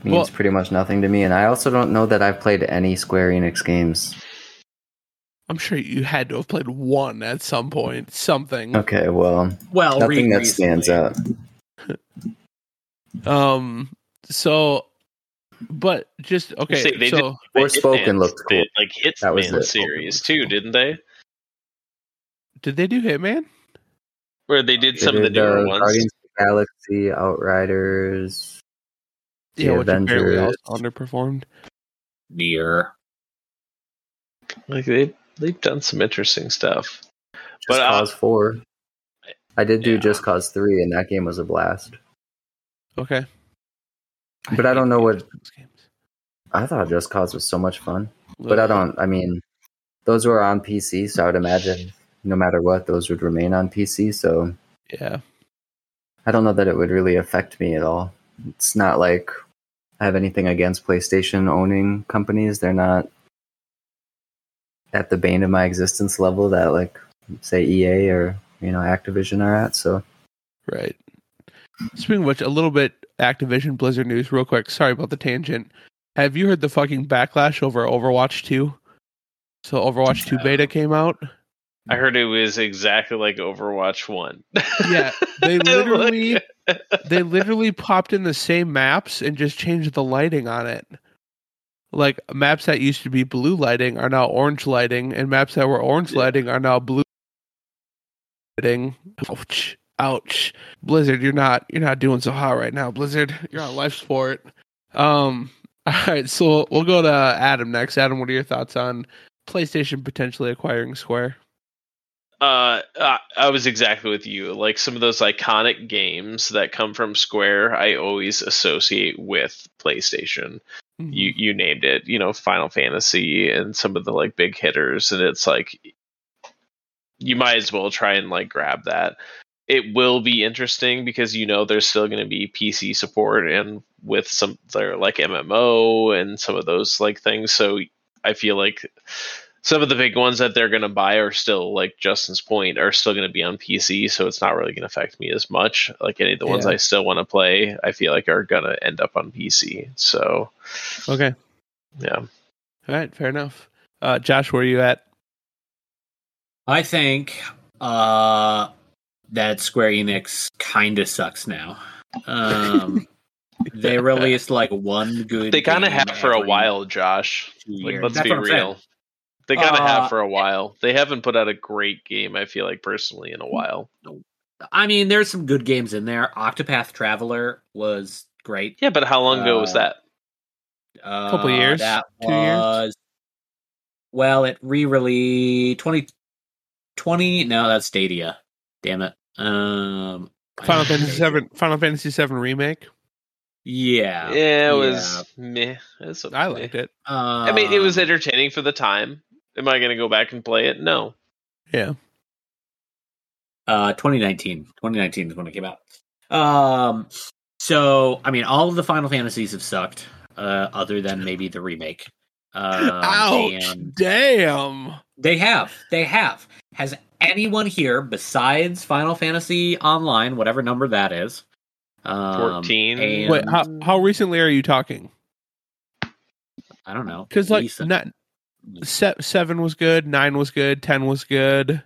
means Well- pretty much nothing to me. And I also don't know that I've played any Square Enix games. I'm sure you had to have played one at some point. Something. Okay, well, well, nothing re- that stands out. Um. So, but just okay. Say, they so did Forspoken Hitman. looked cool. did, like That was Hitman it. series too, didn't they? did they do Hitman? Where they did They some of the did, newer uh, ones. Guardians of the Galaxy, Outriders. The which apparently Avengers. also underperformed. Nier. Like they they've done some interesting stuff. Just But, uh, Cause 4. I did do yeah. Just Cause 3, and that game was a blast. Okay. But I don't know what- I thought Just Cause was so much fun. But I don't, I mean, those were on PC, so I would imagine no matter what, those would remain on PC. So Yeah. I don't know that it would really affect me at all. It's not like I have anything against PlayStation owning companies. They're not at the bane of my existence level that, like, say EA or you know Activision are at. So Right. Speaking of which, a little bit Activision Blizzard news, real quick. Sorry about the tangent. Have you heard the fucking backlash over Overwatch 2? So Overwatch 2 beta came out. I heard it was exactly like Overwatch One. Yeah, they literally they literally popped in the same maps and just changed the lighting on it. Like maps that used to be blue lighting are now orange lighting, and maps that were orange lighting are now blue lighting. Ouch. Ouch. Blizzard, you're not you're not doing so hot right now, Blizzard. You're on life support. Um all right, so we'll go to Adam next. Adam, what are your thoughts on PlayStation potentially acquiring Square? Uh, I, I was exactly with you. Like some of those iconic games that come from Square, I always associate with PlayStation. You you named it, you know, Final Fantasy and some of the like big hitters, and it's like you might as well try and like grab that. It will be interesting because you know there's still going to be PC support and with some their like MMO and some of those like things. So I feel like some of the big ones that they're going to buy are still like Justin's point are still going to be on PC, so it's not really going to affect me as much. Like any of the ones I still want to play, I feel like are going to end up on PC. So Okay. yeah, All right, fair enough. Uh Josh, where are you at? I think uh, that Square Enix kind of sucks now. Um, they released like one good. They kind of have for a while, Josh. Like, let's That's be what saying. real. They kind of Uh, have for a while. They haven't put out a great game. I feel like personally in a while. I mean, there's some good games in there. Octopath Traveler was great. Yeah, but how long ago was Uh, that? Uh, Couple years? That Two years? Well, it re-released 2020. No, that's Stadia. Damn it. Um, Final Fantasy Seven, Final Fantasy Seven remake. Yeah. Yeah, it was meh. It was I liked it. Uh, I mean, it was entertaining for the time. Am I going to go back and play it? No. Yeah, Uh, 2019. 2019 is when it came out. Um, so I mean, all of the Final Fantasies have sucked, uh, other than maybe the remake. Um, Ouch! Damn. they have, they have. Has anyone here besides Final Fantasy Online, whatever number that is, um, 14? and- Wait, how how recently are you talking? I don't know, Because like not, se- seven was good, nine was good, ten was good.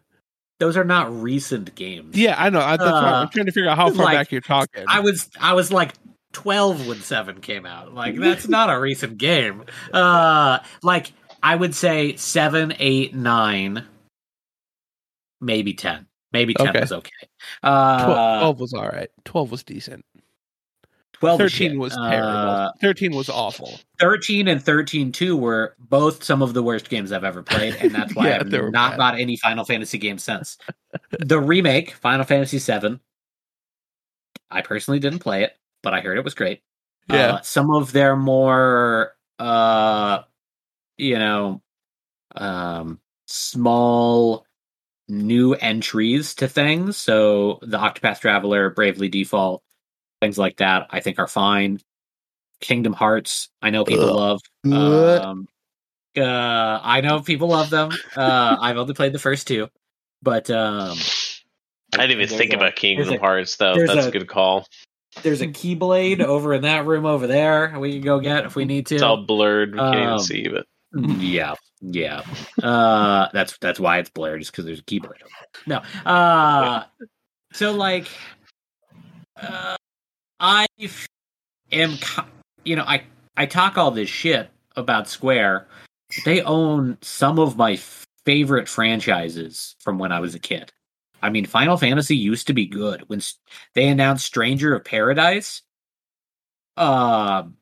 those are not recent games. Yeah, I know. I, that's uh, I'm trying to figure out how far like, back you're talking. I was I was like 12 when 7 came out. Like that's not a recent game. Uh like I would say 7, 8, 9 maybe 10. Maybe 10 Okay. was okay. Uh Twelve, 12 was all right. Twelve was decent. 12 was Thirteen shit. was Uh, terrible. Thirteen was awful. 13 and 13 2 were both some of the worst games I've ever played and that's why Yeah, I've not bad. got any Final Fantasy games since. the remake, Final Fantasy 7 I personally didn't play it, but I heard it was great. Yeah. Uh, some of their more uh you know um small new entries to things so the octopath traveler bravely default things like that i think are fine kingdom hearts i know people Ugh. love um uh i know people love them uh i've only played the first two but um I didn't even think a- about Kingdom a- Hearts, though. That's a- a good call. there's a keyblade over in that room over there we can go get if we need to It's all blurred. We can't even Um, see, but Yeah, yeah. Uh, that's that's why it's blurred, just because there's a keyboard. No. Uh, so like, uh, I am, you know, I I talk all this shit about Square. They own some of my favorite franchises from when I was a kid. I mean, Final Fantasy used to be good when they announced Stranger of Paradise. Um,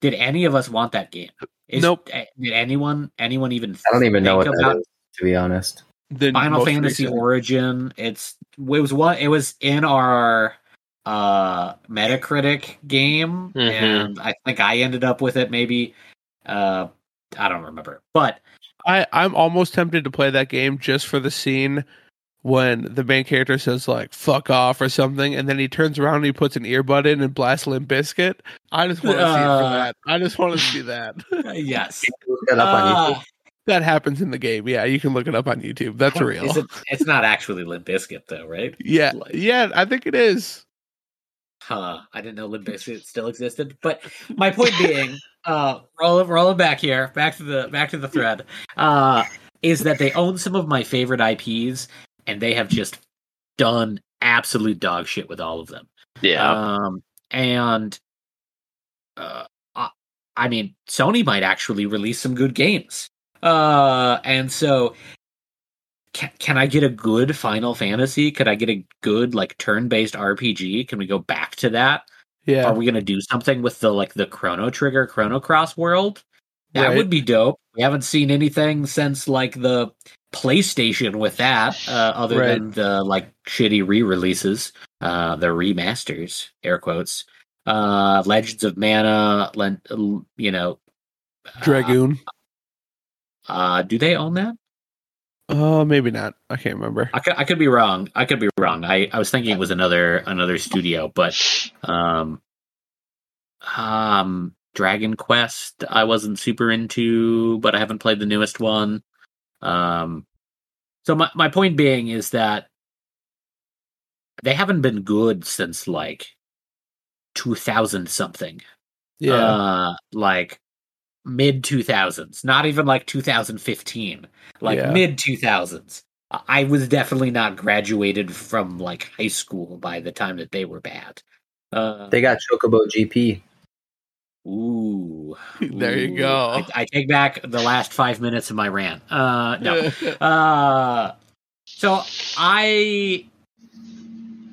did any of us want that game? Is- Nope. Did anyone anyone even? I don't even know what about is, to be honest. The Final Fantasy recent- Origin. It's it was what It was in our uh Metacritic game, Mhm. and I think I ended up with it. Maybe uh I don't remember, but I I'm almost tempted to play that game just for the scene when the main character says like "fuck off" or something, and then he turns around and he puts an earbud in and blasts Limp Bizkit. I just want to see it for Uh, that. I just want to see that. yes, Look that up on Uh, YouTube. that happens in the game. Yeah, you can look it up on YouTube. That's real. Is it, it's not actually Limp Bizkit though, right? yeah, like- yeah, I think it is. Huh. I didn't know Limp Bizkit still existed. But my point being, uh roll rolling back here, back to the back to the thread, uh, is that they own some of my favorite IPs and they have just done absolute dog shit with all of them. yeah. Um and uh I- I mean Sony might actually release some good games. Uh and so can, can I get a good Final Fantasy? Could I get a good like turn-based RPG? Can we go back to that? Yeah, Are we gonna do something with the like the Chrono Trigger Chrono Cross world? That Right. would be dope. We haven't seen anything since like the PlayStation with that, uh, other Right. than the like shitty re-releases, uh, the remasters, air quotes. Uh, Legends of Mana, you know, uh, Dragoon. Uh, do they own that? Uh, maybe not. I can't remember. I could, I could be wrong. I could be wrong. I, I was thinking it was another another studio, but um, um, Dragon Quest I wasn't super into, but I haven't played the newest one. Um, so my my point being is that they haven't been good since like two thousand something. Yeah, uh, like mid two thousands, not even like two thousand fifteen, like Yeah. mid two thousands. I was definitely not graduated from like high school by the time that they were bad. Uh, They got Chocobo GP. Ooh, There you ooh. go. I, I take back the last five minutes of my rant. Uh, no, uh, so I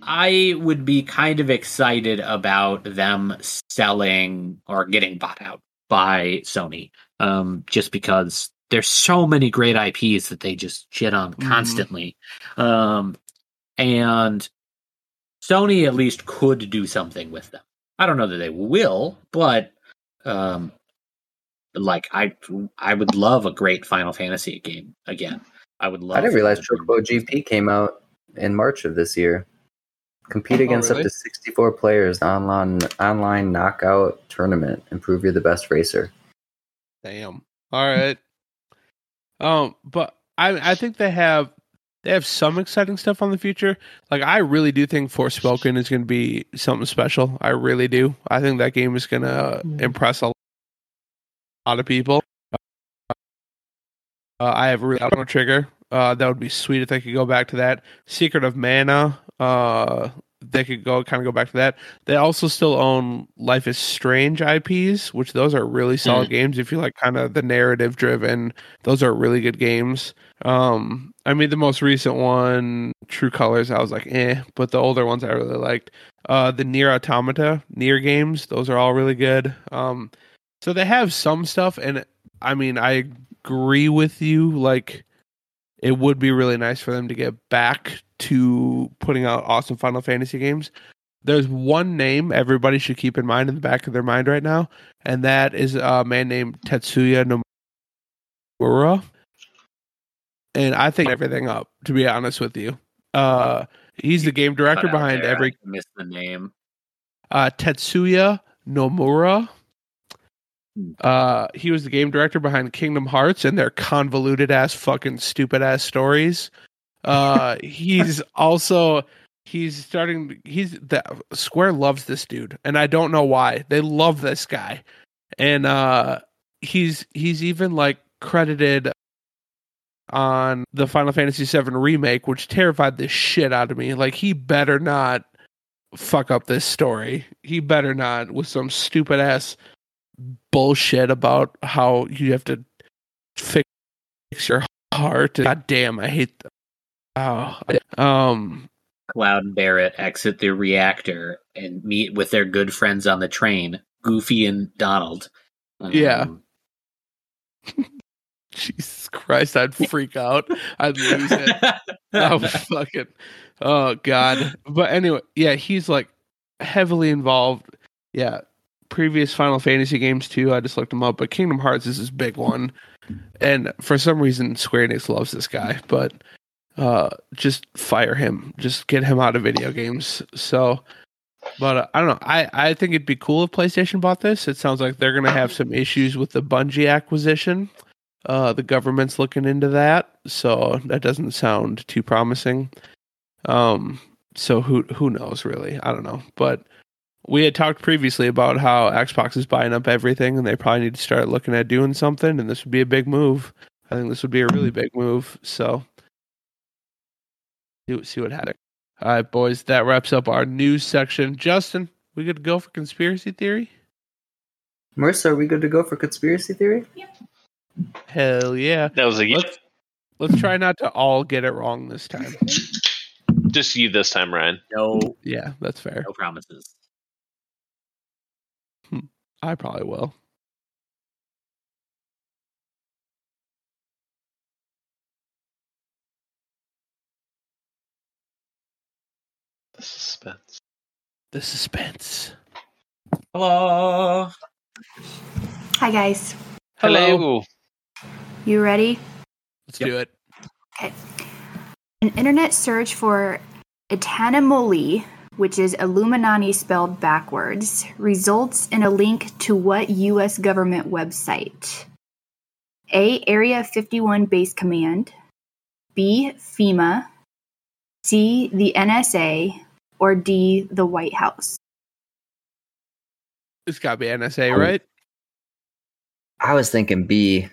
I would be kind of excited about them selling or getting bought out by Sony. Um, just because there's so many great IPs that they just shit on Mhm. constantly. Um, and Sony at least could do something with them. I don't know that they will, but um like I I would love a great Final Fantasy game again. I would love I didn't realize them Chocobo GP came out in March of this year. Compete Oh, against really? up to 64 players online online knockout tournament and prove you're the best racer. Damn. All right. Um, but I I think they have they have some exciting stuff on the future. Like I really do think Forspoken is going to be something special. I really do. I think that game is going to impress a lot of people. Uh, I have a really on trigger. Uh, that would be sweet if they could go back to that. Secret of Mana. Uh, they could go kind of go back to that. They also still own Life is Strange IPs, which those are really solid games. If you like kind of the narrative driven, those are really good games. Um, I mean, the most recent one, True Colors, I was like, eh, but the older ones I really liked. Uh, the Nier Automata, Nier games, those are all really good. Um, so they have some stuff, and I mean, I agree with you. Like, it would be really nice for them to get back to putting out awesome Final Fantasy games. There's one name everybody should keep in mind in the back of their mind right now, and that is a man named Tetsuya Nomura. And I think everything up, to be honest with you. Uh, he's the game director behind there. every I missed the name. uh, Tetsuya Nomura. Hmm. Uh, he was the game director behind Kingdom Hearts and their convoluted ass, fucking stupid ass stories. Uh, he's also he's starting. He's the Square loves this dude, and I don't know why they love this guy. And uh, he's he's even like credited on the Final Fantasy VII remake, which terrified the shit out of me. Like he better not fuck up this story. He better not with some stupid ass bullshit about how you have to fix your heart. God damn, I hate that. Oh, um, Cloud and Barret exit the reactor and meet with their good friends on the train, Goofy and Donald. Um, Yeah. Jesus Christ, I'd freak out. I'd lose it. I fucking oh god. But anyway, yeah, he's like heavily involved. Yeah. Previous Final Fantasy games too. I just looked him up, but Kingdom Hearts is his big one. And for some reason Square Enix loves this guy, but uh just fire him. Just get him out of video games. So but uh, I don't know. I, I think it'd be cool if PlayStation bought this. It sounds like they're going to have some issues with the Bungie acquisition. Uh, the government's looking into that, so that doesn't sound too promising. Um, so who who knows really? I don't know. But we had talked previously about how Xbox is buying up everything, and they probably need to start looking at doing something. And this would be a big move. I think this would be a really big move. So see, see what happens. All right, boys, that wraps up our news section. Justin, we good to go for conspiracy theory? Marissa, are we good to go for conspiracy theory? Hell yeah. That was a Let's let's try not to all get it wrong this time. just you this time, Ryan. no, Yeah, that's fair. no promises. Hmm. I probably will. The suspense. The suspense. Hello. Hi guys. Hello. You ready? Let's Yep. do it. Okay. An internet search for Itanimulli, which is Illuminati spelled backwards, results in a link to what US government website? A. Area 51 Base Command. B. FEMA. C. The NSA. Or D. The White House. It's got to be NSA, right? I was thinking B,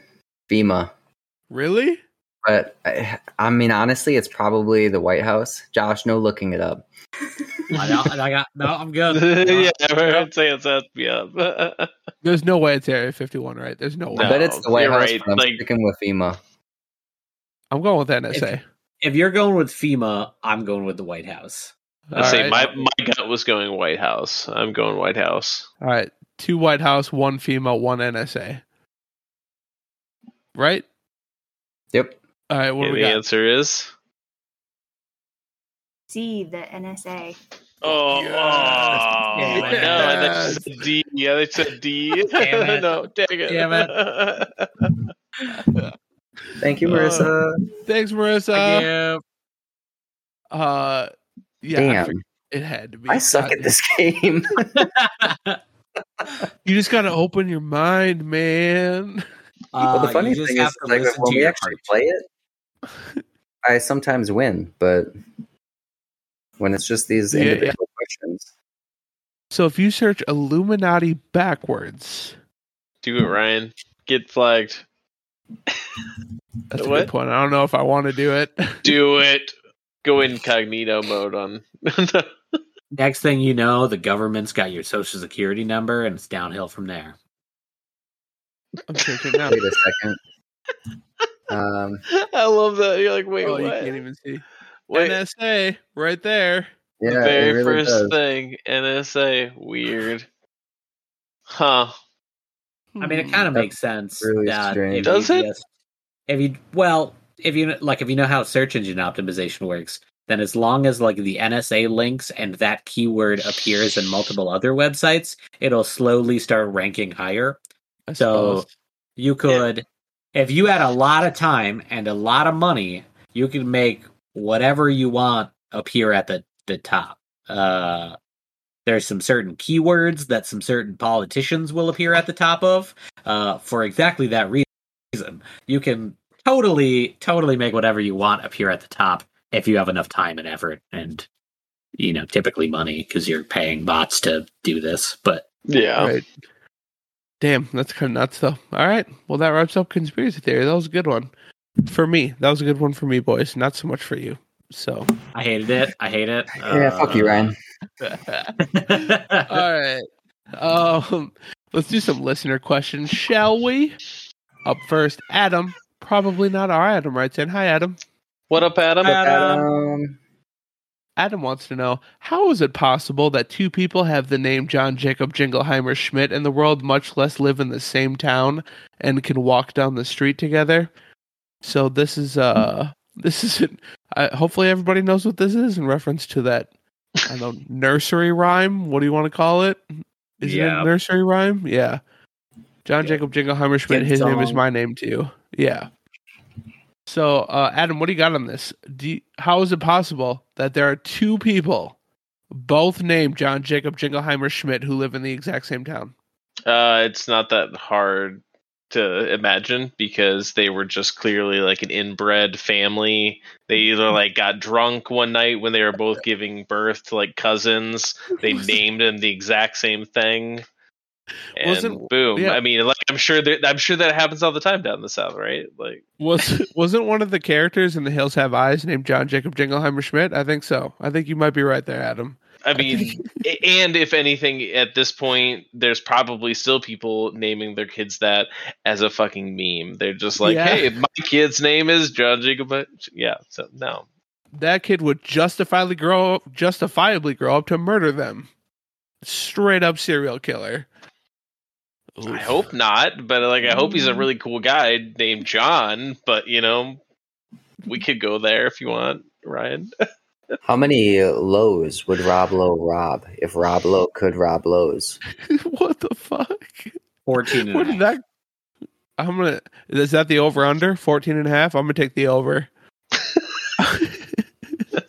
FEMA. Really? But I, I mean, honestly, it's probably the White House. Josh, no looking it up. I, got- I got no. I'm good. yeah, I'd say it's SPF. There's no way it's Area 51, right? There's no way. I bet it's the White House, right, but I'm like- sticking with FEMA. I'm going with NSA. If you're going with FEMA, I'm going with the White House. I say All my my gut was going White House. I'm going White House. All right. Two White House, one FEMA, one NSA. Right? Yep. All right. What And do we the got? answer is C, the NSA. oh, Yes. oh Damn it. no, I thought you said D. Yeah, they said D. Damn it. no, dang it. Damn Thank you, Uh, Marissa. Thanks, Marissa. Yeah. Uh, yeah, I Damn, figured it had to be. I suck at this game. You just got to open your mind, man. Well, the Uh, funny you thing is, like, when we actually heart. play it, I sometimes win, but when it's just these Yeah, yeah. individual questions, So if you search Illuminati backwards, Do it, Ryan. Get flagged. that's a What? good point. I don't know if I want to do it. Do it. Go incognito mode on. Next thing you know, the government's got your social security number, and it's downhill from there. I'm searching now. wait a second. Um, I love that. You're like, wait, oh, what? you can't even see. Wait, NSA right there. yeah, the very really first does. thing, NSA. Weird. Huh. I mean, it kind of makes sense really that strange. if Does you it? just- if you well, if you like, if you know how search engine optimization works, then as long as like the NSA links and that keyword appears in multiple other websites, it'll slowly start ranking higher. I So suppose. you could, if you had a lot of time and a lot of money, you could make whatever you want appear at the the top. Uh, there's some certain keywords that some certain politicians will appear at the top of. Uh, for exactly that reason, you can totally, totally make whatever you want appear at the top if you have enough time and effort, and you know, typically money because you're paying bots to do this. But Yeah. Right. Damn, that's kind of nuts, though. All right. Well, that wraps up conspiracy theory. That was a good one for me. That was a good one for me, boys. Not so much for you. So, I hated it. I hate it. Yeah, fuck you, Ryan. all right. Um, let's do some listener questions, shall we? Up first, Adam. Probably not our Adam writes in. Hi, Adam. What up, Adam? Adam. Um, Adam wants to know how is it possible that two people have the name John Jacob Jingleheimer Schmidt in the world, much less live in the same town and can walk down the street together? So this is uh this is it. I, hopefully everybody knows what this is in reference to that I don't know nursery rhyme. What do you want to call it? Is it a nursery rhyme? Yeah. John Yeah. Jacob Jingleheimer Schmidt. His name is my name too. Yeah. So, uh, Adam, what do you got on this? You, how is it possible that there are two people, both named John Jacob Jingleheimer Schmidt, who live in the exact same town? Uh, it's not that hard to imagine because they were just clearly like an inbred family. They either like got drunk one night when they were both giving birth to like cousins. They named them the exact same thing. And Wasn't- boom! yeah. I mean, like I'm sure that I'm sure that happens all the time down the south, right? Like, Was wasn't one of the characters in The Hills Have Eyes named John Jacob Jingleheimer Schmidt? I think so. I think you might be right there, Adam. I mean, and if anything, at this point, there's probably still people naming their kids that as a fucking meme. They're just like, Yeah. "Hey, my kid's name is John Jacob." Yeah, so no, That kid would justifiably grow up, justifiably grow up to murder them. Straight up serial killer. I hope not. But like, I hope he's a mm. really cool guy named John. But you know, we could go there if you want, Ryan. how many lows would Rob Lowe rob if Rob Lowe could rob lows? what the fuck? 14 and What a did that? I'm gonna. Is that the over under 14 and a half? I'm gonna take the over. that,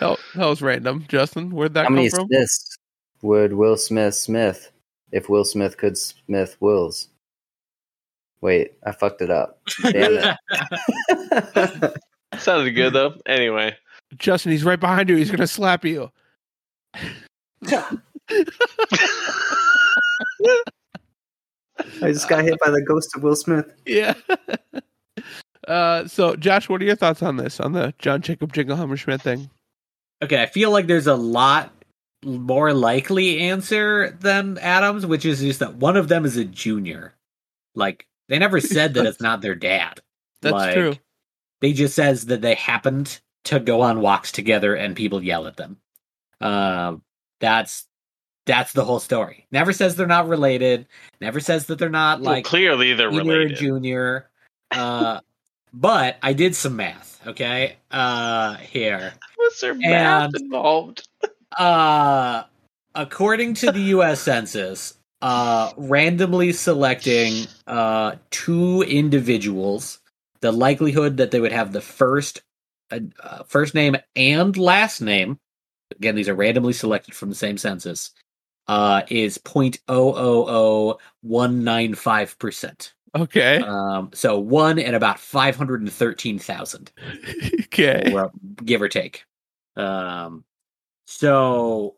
that was random, Justin. Where'd that How come many from? Smiths would Will Smith Smith if Will Smith could Smith Wills? Wait, I fucked it up. Damn it. Sounded good though. Anyway, Justin, he's right behind you. He's gonna slap you. I just got hit by the ghost of Will Smith. Yeah. Uh, so Josh, what are your thoughts on this? On the John Jacob Jingleheimer Schmidt thing? Okay, I feel like there's a lot more likely answer than Adams, which is just that one of them is a junior. Like they never said that it's not their dad. That's Like, true. They just says that they happened to go on walks together and people yell at them. Um, that's that's the whole story. Never says they're not related. Never says that they're not Well, like clearly they're senior or related. junior. Uh, but I did some math. Okay, uh, here. Was there math And- involved? Uh, according to the U.S. Census, uh, randomly selecting uh, two individuals, the likelihood that they would have the first uh, uh, first name and last name, again, these are randomly selected from the same census, uh, is 0.000195%. Okay. Um, so one in about 513,000 okay. give or take. Um, so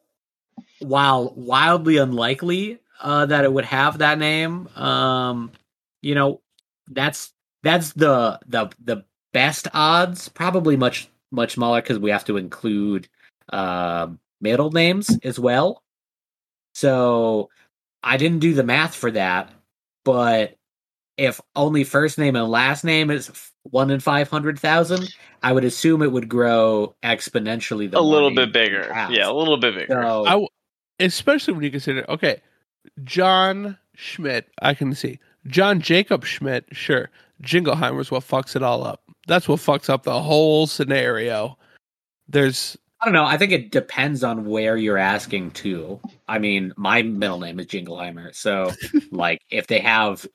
while wildly unlikely uh, that it would have that name, um, you know, that's that's the the the best odds. Probably much much smaller because we have to include uh, middle names as well. So I didn't do the math for that, but if only first name and last name is one in five hundred thousand, I would assume it would grow exponentially. The A little bit bigger. you have. Yeah, a little bit bigger. So, I w- especially when you consider okay, John Schmidt, I can see John Jacob Schmidt. Sure, Jingleheimer's what fucks it all up. That's what fucks up the whole scenario. There's I don't know. I think it depends on where you're asking to. I mean, my middle name is Jingleheimer, so like if they have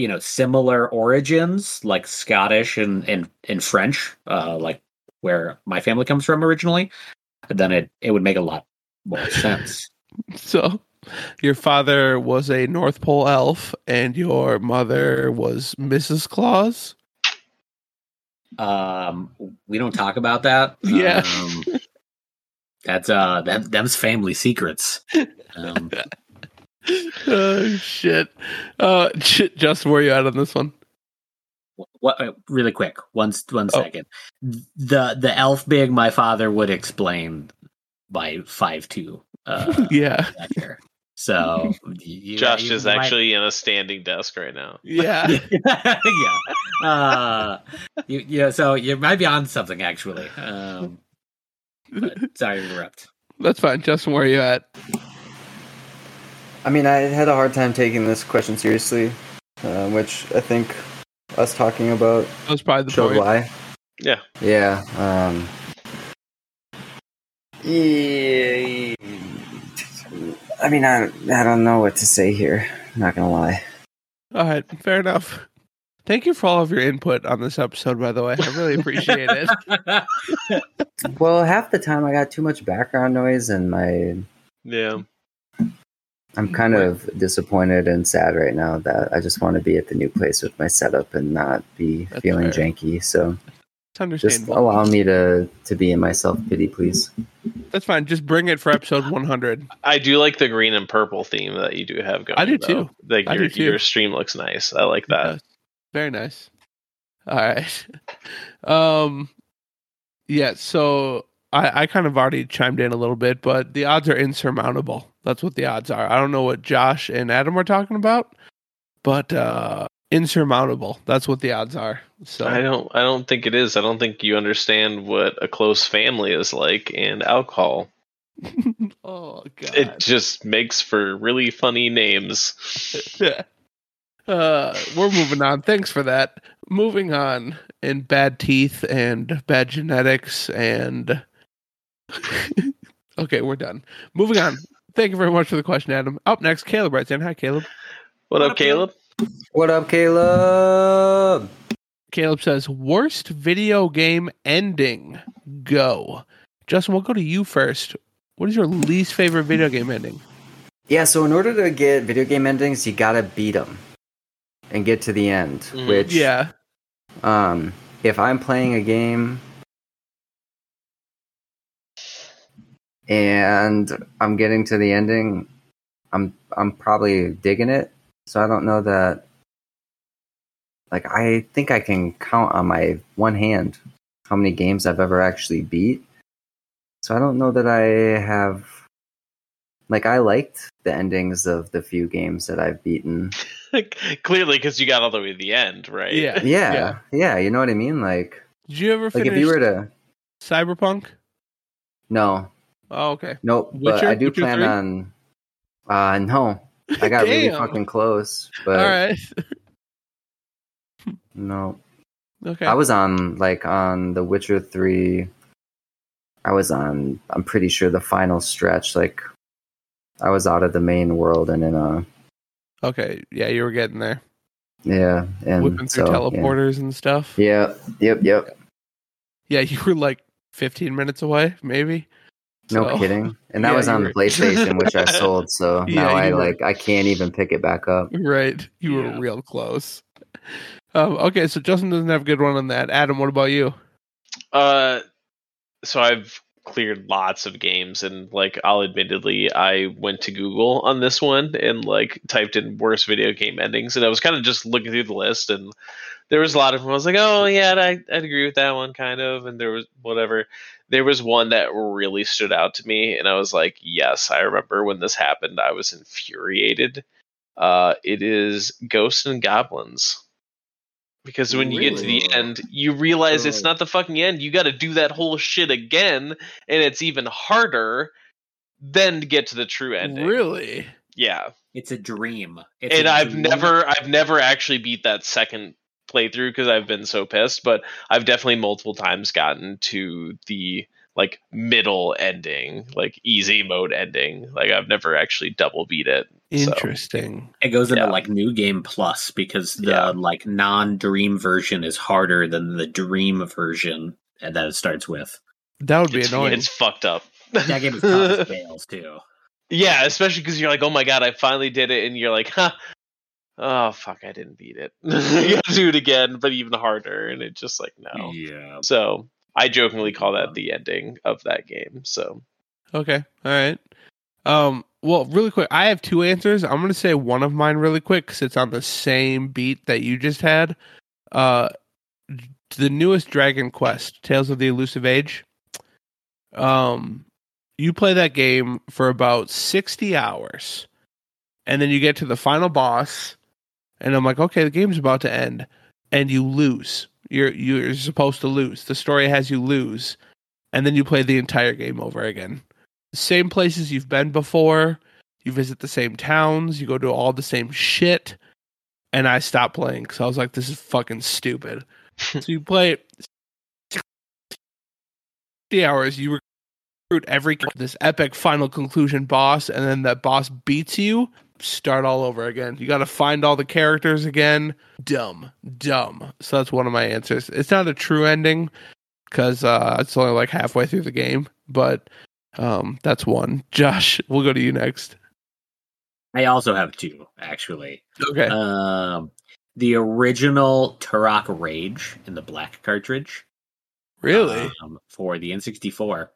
you know similar origins, like Scottish and and, and French, uh, like where my family comes from originally, then it it would make a lot more sense. so your father was a North Pole elf and your mother was Mrs. Claus. Um, we don't talk about that. Yeah. Um, that's uh, that them's family secrets. Um, oh shit. Uh shit, Justin, where you at on this one? what uh, really quick one s- one Oh. second the the elf big my father would explain by five two uh Yeah. so you, Josh you is might- actually in a standing desk right now. Yeah. yeah uh you, you so you might be on something actually um but sorry to interrupt That's fine. Justin, where are you at? I mean, I had a hard time taking this question seriously, uh, which I think us talking about That was probably the showed point. why. Yeah. Yeah. Um, yeah. I mean, I, I don't know what to say here. I'm not gonna lie. All right, fair enough. Thank you for all of your input on this episode, by the way. I really appreciate it. Well, half the time I got too much background noise, and my Yeah. I'm kind of disappointed and sad right now that I just want to be at the new place with my setup and not be That's feeling fair. janky. So just allow me to to be in my self pity, please. That's fine. Just bring it for episode 100. I do like the green and purple theme that you do have going. I do though. too. Like I your do too. your stream looks nice. I like that. Yes. Very nice. All right. Um, yeah. So I, I kind of already chimed in a little bit, but the odds are insurmountable. That's what the odds are. I don't know what Josh and Adam were talking about, but uh, insurmountable. That's what the odds are. So I don't I don't think it is. I don't think you understand what a close family is like and alcohol. oh god. It just makes for really funny names. uh, we're moving on. Thanks for that. Moving on in bad teeth and bad genetics and okay, we're done. Moving on. Thank you very much for the question, Adam. Up next, Caleb writes in. Hi, Caleb. What, What up, up, Caleb? Caleb? What up, Caleb? Caleb says, "Worst video game ending." Go, Justin. We'll go to you first. What is your least favorite video game ending? Yeah, so in order to get video game endings, you gotta beat them and get to the end. Mhm. Which, Yeah, um, if I'm playing a game and I'm getting to the ending, I'm I'm probably digging it. So I don't know that like I think I can count on my one hand how many games I've ever actually beat. So I don't know that I have like I liked the endings of the few games that I've beaten. Clearly, because you got all the way to the end, right? Yeah. Yeah, Yeah. yeah, you know what I mean? Like Did you ever like finish if you were to Cyberpunk? no, Oh, okay. nope, but I do Witcher plan 3? on uh no. I got really fucking close, but All right. no. Okay. I was on like on The Witcher 3 I was on I'm pretty sure the final stretch like I was out of the main world and in a okay. Yeah, you were getting there. yeah and Whipping through so, yeah. teleporters and stuff. Yeah. Yep. Yep. Yeah, you were like 15 minutes away, maybe. No So- kidding. And that Yeah, was on the PlayStation, which I sold. So Yeah, now I were- like I can't even pick it back up. Right. You Yeah. were real close. Um, okay, so Justin doesn't have a good one on that. Adam, what about you? Uh, so I've cleared lots of games, and like I'll admittedly, I went to Google on this one and like typed in worst video game endings, and I was kind of just looking through the list, and there was a lot of them. I was like, oh yeah, I I'd agree with that one kind of, and there was whatever. There was one that really stood out to me, and I was like, yes, I remember when this happened. I was infuriated. Uh, it is Ghosts and Goblins. Because when you get to the end, you realize it's not the fucking end. You got to do that whole shit again, and it's even harder than to get to the true ending. Really? Yeah, It's a dream. It's and a I've dream. never, I've never actually beat that second playthrough because I've been so pissed. But I've definitely multiple times gotten to the like middle ending, like easy mode ending. Like I've never actually double beat it. So, Interesting. It goes into Yeah. like new game plus because the Yeah. like non-dream version is harder than the dream version that it starts with. That would be it's, annoying. it's fucked up. That game is tough as nails too. Yeah, especially because you're like, oh my god, I finally did it, and you're like, huh, oh fuck, I didn't beat it. you gotta do it again, but even harder, and it's just like no. Yeah. So I jokingly call that the ending of that game. So Okay. All right. Um. Well, really quick, I have two answers. I'm gonna say one of mine really quick because it's on the same beat that you just had. Uh, the newest Dragon Quest, Tales of the Elusive Age. Um, you play that game for about sixty hours, and then you get to the final boss, and I'm like, okay, the game's about to end, and you lose. You're you're supposed to lose. The story has you lose, and then you play the entire game over again The same places you've been before. You visit the same towns. You go do all the same shit. And I stopped playing because I was like, this is fucking stupid. so you play 60 hours. You recruit every this epic final conclusion boss, and then that boss beats you. Start all over again. You got to find all the characters again. Dumb, dumb. So that's one of my answers. It's not a true ending because uh, it's only like halfway through the game, but um, that's one. Josh, we'll go to you next. I also have two actually. Okay. Um, the original Turok Rage in the black cartridge. really? um, for the N64.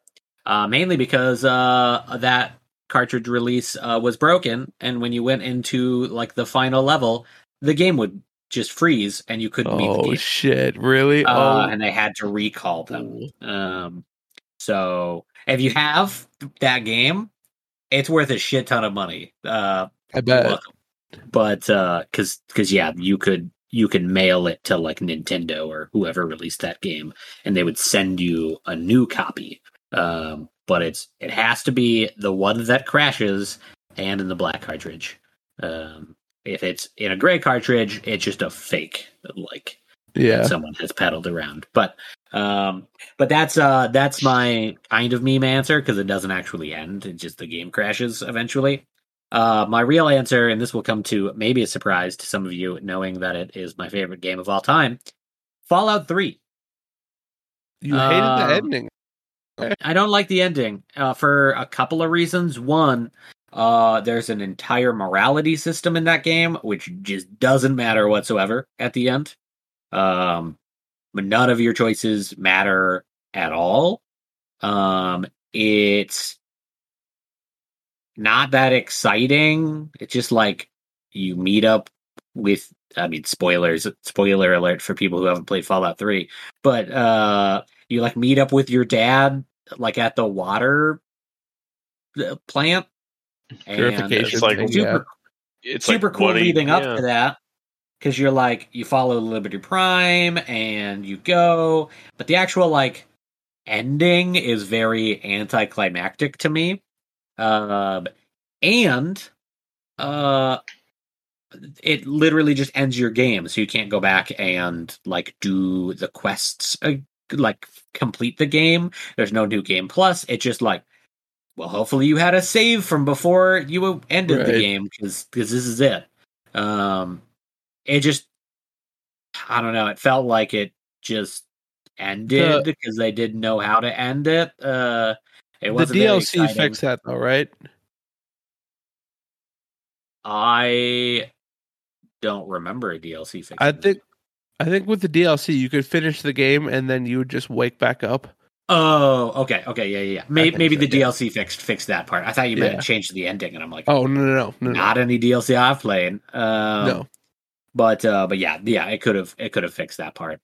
Uh, mainly because uh, that cartridge release uh, was broken, and when you went into like the final level, the game would just freeze, and you couldn't oh shit! Really? Uh, oh, and they had to recall them. Um, so if you have that game, it's worth a shit ton of money. Uh, I bet. Welcome. But uh cuz cuz yeah, you could you can mail it to like Nintendo or whoever released that game and they would send you a new copy. Um but it's it has to be the one that crashes and in the black cartridge. Um if it's in a gray cartridge, it's just a fake like Yeah. someone has peddled around. But um but that's uh that's my kind of meme answer because it doesn't actually end. It just the game crashes eventually. Uh my real answer, and this will come to maybe a surprise to some of you, knowing that it is my favorite game of all time. Fallout 3. You hated Um, the ending. I don't like the ending uh, for a couple of reasons. One, uh, there's an entire morality system in that game, which just doesn't matter whatsoever at the end. Um, none of your choices matter at all. Um, it's not that exciting. It's just like you meet up with I mean spoilers spoiler alert for people who haven't played Fallout 3 but uh you like meet up with your dad like at the water uh, plant? And Purification It's like super It's super like, cool what do you- leading up yeah. to that because you're like you follow Liberty Prime and you go, but the actual like ending is very anticlimactic to me, um, and uh, it literally just ends your game, so you can't go back and like do the quests, uh, like complete the game. There's no new game plus. It just like well, hopefully you had a save from before you ended the game because because this is it. Um, it just, I don't know. It felt like it just ended because they didn't know how to end it. Uh, it was the DLC fixed that though, right? I don't remember a DLC fix. I think I think with the DLC you could finish the game and then you would just wake back up. Oh, okay, okay, yeah, yeah, yeah. Maybe, maybe so, the yeah. DLC fixed fixed that part. I thought you meant Yeah. change the ending, and I'm like, Oh no no no no no. not any DLC I've played. Um, no. but uh but yeah yeah it could have it could have fixed that part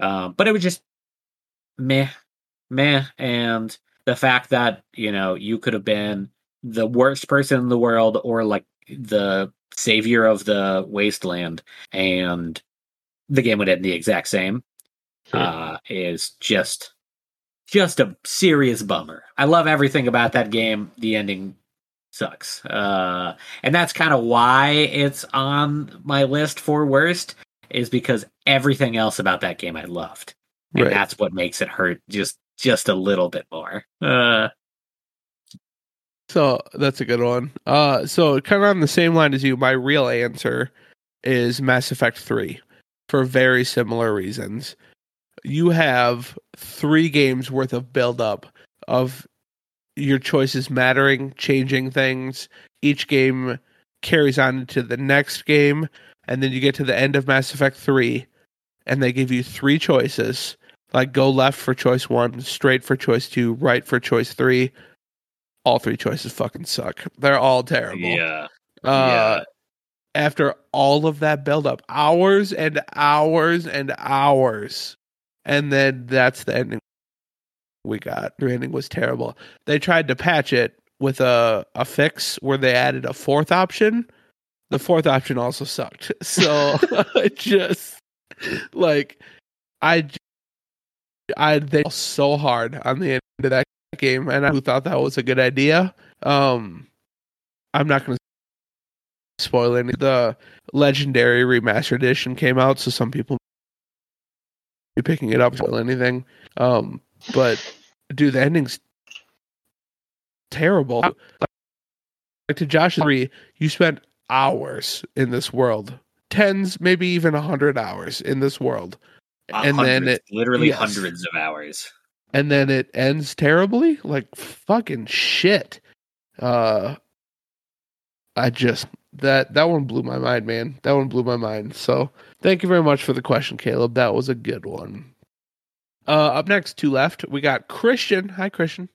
um but it was just meh meh and the fact that you know you could have been the worst person in the world or like the savior of the wasteland and the game would end the exact same Sure. uh is just just a serious bummer i love everything about that game the ending sucks uh and that's kind of why it's on my list for worst is because everything else about that game I loved, and Right. that's what makes it hurt just just a little bit more. Uh, So that's a good one. Uh, so kind of on the same line as you, my real answer is Mass Effect Three, for very similar reasons. You have three games worth of build up of your choices mattering, changing things. Each game carries on into the next game, and then you get to the end of Mass Effect Three, and they give you three choices. Like go left for choice one, straight for choice two, right for choice three all three choices fucking suck. They're all terrible. yeah, Uh, After all of that build up, hours and hours and hours, and then that's the ending we got. The ending was terrible. They tried to patch it with a a fix where they added a fourth option. The fourth option also sucked. So I just like I, I they so hard on the end of that game, and I thought that was a good idea. Um, I'm not going to spoil any. The legendary remastered edition came out, so some people be picking it up. Spoil anything? Um, but dude, the ending's terrible. Like to Josh three, you spent hours in this world, tens, maybe even a hundred hours in this world, Uh, and then it literally yes. hundreds of hours. and then it ends terribly like fucking shit uh i just that that one blew my mind man that one blew my mind so thank you very much for the question caleb that was a good one uh up next two left we got christian hi christian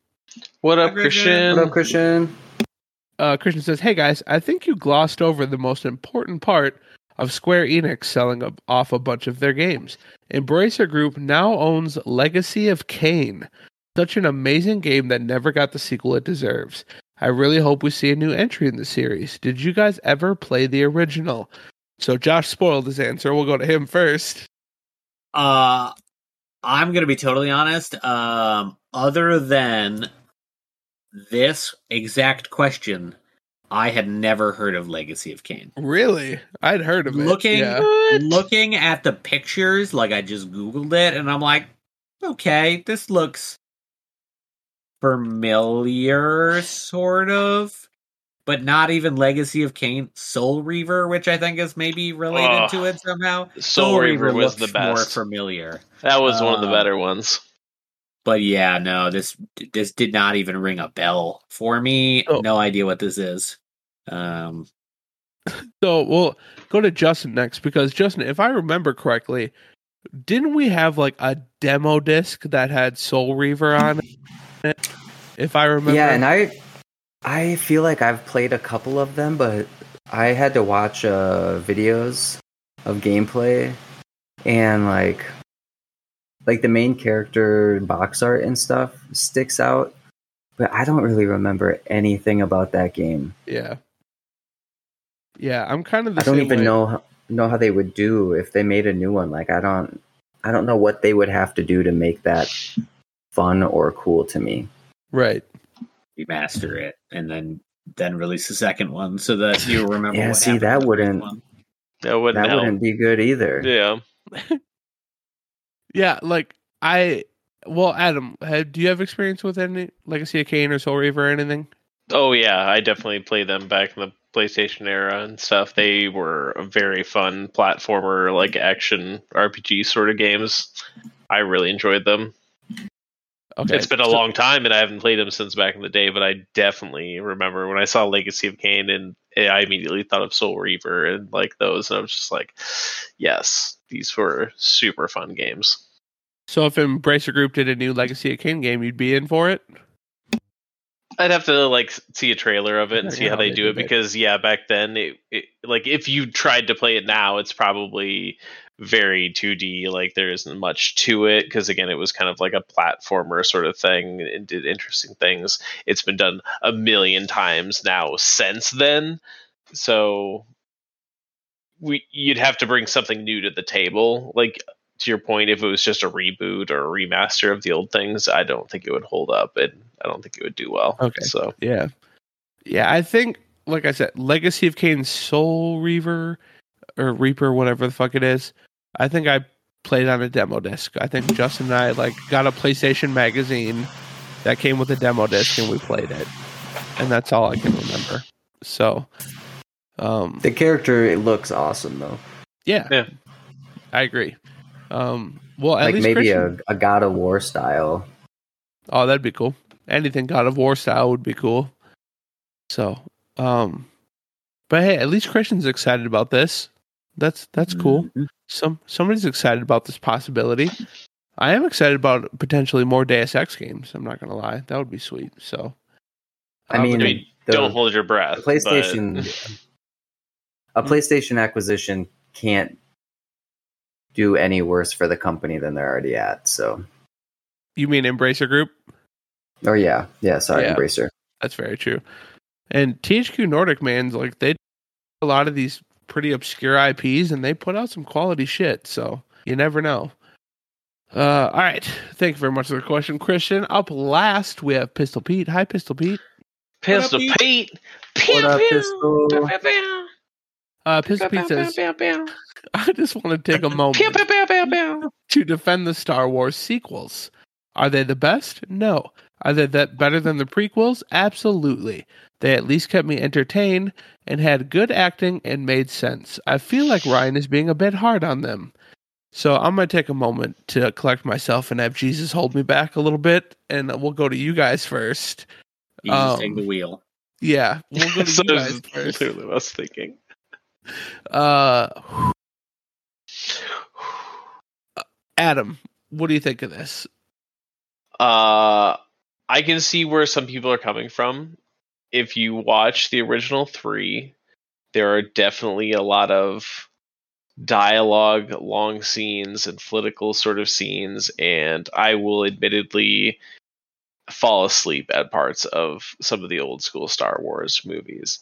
What up, Hi, Christian. Christian? What up, Christian? uh christian says hey guys i think you glossed over the most important part of square enix selling a- off a bunch of their games embracer group now owns legacy of Kain. such an amazing game that never got the sequel it deserves I really hope we see a new entry in the series. Did you guys ever play the original? So Josh spoiled his answer. We'll go to him first. Uh, I'm gonna be totally honest. Um, other than this exact question, I had never heard of Legacy of Kain. Really? I'd heard of it. Looking- Yeah. Looking at the pictures, like I just googled it, and I'm like, okay, this looks familiar, sort of, but not even Legacy of Kain. Soul Reaver, which I think is maybe related Ugh. to it somehow. Soul Reaver was the looks more familiar. That was one of the Uh, better ones. But yeah, no, this this did not even ring a bell for me. Oh. No idea what this is. Um, So we'll go to Justin next because Justin, if I remember correctly, didn't we have like a demo disc that had Soul Reaver on it? If I remember. Yeah, and I I feel like I've played a couple of them, but I had to watch uh, videos of gameplay, and like, like the main character box art and stuff sticks out, but I don't really remember anything about that game. Yeah. Yeah, I'm kind of the I don't even way. know how, know how they would do if they made a new one. Like, I don't, I don't know what they would have to do to make that fun or cool to me. Right. Remaster it and then then release the second one so that you remember. Yeah, what see, happened that in the first wouldn't- That wouldn't that help. wouldn't be good either. Yeah. Yeah, like I well, Adam, have, do you have experience with any Legacy of Kain or Soul Reaver or anything? Oh yeah, I definitely played them back in the PlayStation era and stuff. They were a very fun platformer, like action RPG sort of games. I really enjoyed them. Okay. It's been a so- long time, and I haven't played them since back in the day. But I definitely remember when I saw Legacy of Kain, and eh, I immediately thought of Soul Reaver and like those, and I was just like, yes, these were super fun games. So if Embracer Group did a new Legacy of Kain game, you'd be in for it? I'd have to like see a trailer of it and see how they they do it it. because yeah, back then it, it like if you tried to play it now, it's probably very 2D. Like there isn't much to it because again, it was kind of like a platformer sort of thing and did interesting things. It's been done a million times now since then, so we you'd have to bring something new to the table. Like to your point, if it was just a reboot or a remaster of the old things, I don't think it would hold up and I don't think it would do well. Okay. So Yeah. Yeah, I think like I said, Legacy of Kain Soul Reaver or Reaper, whatever the fuck it is. I think I played on a demo disc. I think Justin and I like got a PlayStation magazine that came with a demo disc and we played it. And that's all I can remember. So um The character it looks awesome though. yeah. Yeah. I agree. Um well at like least maybe Christian- a, a God of War style. Oh, that'd be cool. Anything God of War style would be cool. So, um, but hey, at least Christian's excited about this. That's that's cool. Mhm. Some somebody's excited about this possibility. I am excited about potentially more Deus Ex games. I'm not gonna lie, that would be sweet. So, I uh, mean, I mean, the- don't hold your breath. the PlayStation a PlayStation acquisition can't do any worse for the company than they're already at. So, you mean Embracer Group? Oh yeah, yeah, sorry, Yeah. Embracer. That's very true. And THQ Nordic, man's like they a lot of these pretty obscure IPs, and they put out some quality shit. So you never know. Uh, all right. Thank you very much for the question, Christian. Up last, we have Pistol Pete. Hi, Pistol Pete. Pistol What up, Pete. What up, Pistol? Uh, Pistol Pete says, I just want to take a moment to defend the Star Wars sequels. Are they the best? No. Are they that better than the prequels? Absolutely. They at least kept me entertained and had good acting and made sense. I feel like Ryan is being a bit hard on them. So I'm going to take a moment to collect myself and have Jesus hold me back a little bit, and we'll go to you guys first. You just Um, take the wheel. Yeah, we'll go to so you guys first. literally what I was thinking. Uh, Adam, what do you think of this? Uh, I can see where some people are coming from. If you watch the original three, there are definitely a lot of dialogue, long scenes, and political sort of scenes, and I will admittedly fall asleep at parts of some of the old school Star Wars movies.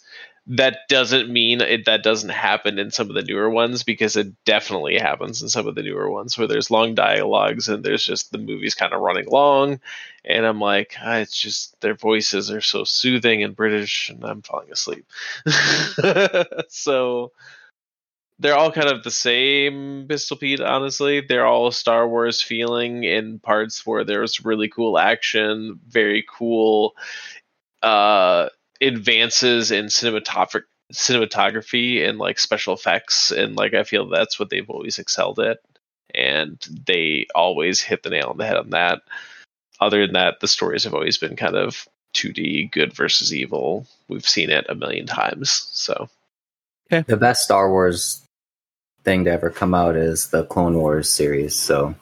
That doesn't mean it, that doesn't happen in some of the newer ones because it definitely happens in some of the newer ones where there's long dialogues and there's just the movie's kind of running long and I'm like, ah, it's just their voices are so soothing and British, and I'm falling asleep. so they're all kind of the same, Pistol Pete. Honestly, they're all Star Wars feeling in parts where there's really cool action, very cool uh, advances in cinematography cinematography and like special effects and like i feel that's what they've always excelled at and they always hit the nail on the head on that other than that, the stories have always been kind of 2D, good versus evil. We've seen it a million times. So The best Star Wars thing to ever come out is the Clone Wars series. So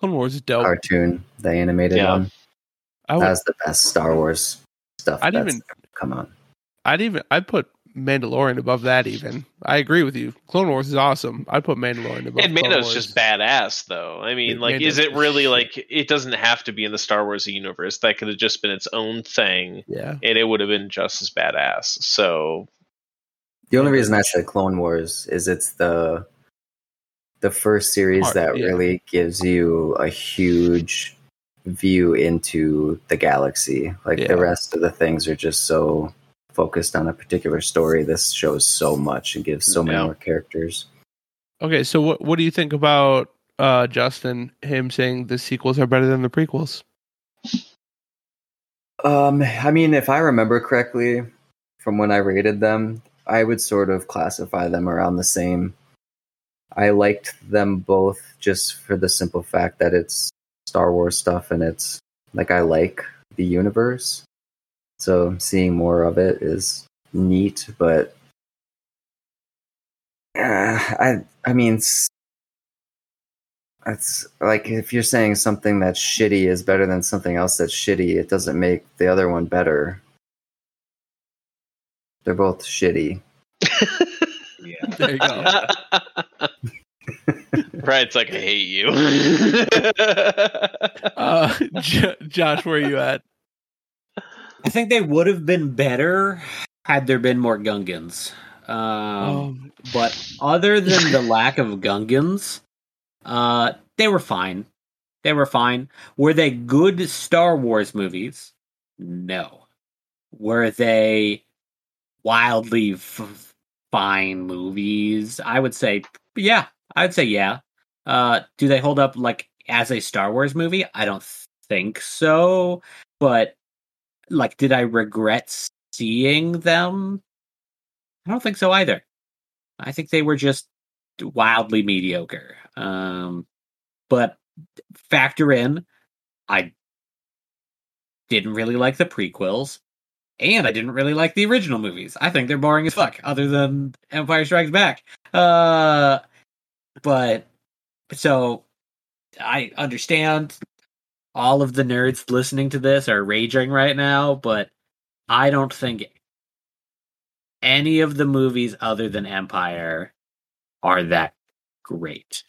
Clone Wars is dope. cartoon, the animated Yeah. one, I would, that's the best Star Wars stuff I'd even- come on. I'd even I'd put Mandalorian above that. Even I agree with you. Clone Wars is awesome. I'd put Mandalorian above. And Clone Mando's Wars. just badass, though. I mean, Yeah, like, is it really shit. like it doesn't have to be in the Star Wars universe? That could have just been its own thing, Yeah. and it would have been just as badass. So The only reason I said Clone Wars is it's the the first series Part- that yeah. really gives you a huge view into the galaxy. Like Yeah. the rest of the things are just so focused on a particular story. This shows so much and gives so many Yeah. more characters. Okay, so what what do you think about uh Justin him saying the sequels are better than the prequels? Um, I mean, if I remember correctly from when I rated them, I would sort of classify them around the same. I liked them both just for the simple fact that it's Star Wars stuff and it's like I like the universe. So seeing more of it is neat, but uh, I I mean s- that's like if you're saying something that's shitty is better than something else that's shitty, it doesn't make the other one better. They're both shitty. Yeah. There you go. Brian's like, I hate you. Uh, J- Josh, where are you at? I think they would have been better had there been more Gungans. Um, Um, but other than the lack of Gungans, uh, they were fine. They were fine. Were they good Star Wars movies? No. Were they wildly f- fine movies? I would say, yeah. I'd say, yeah. Uh, do they hold up like as a Star Wars movie? I don't think so. But like, did I regret seeing them? I don't think so either. I think they were just wildly mediocre. Um, but factor in, I didn't really like the prequels, and I didn't really like the original movies. I think they're boring as fuck, other than Empire Strikes Back. Uh, but so I understand all of the nerds listening to this are raging right now, but I don't think any of the movies other than Empire are that great.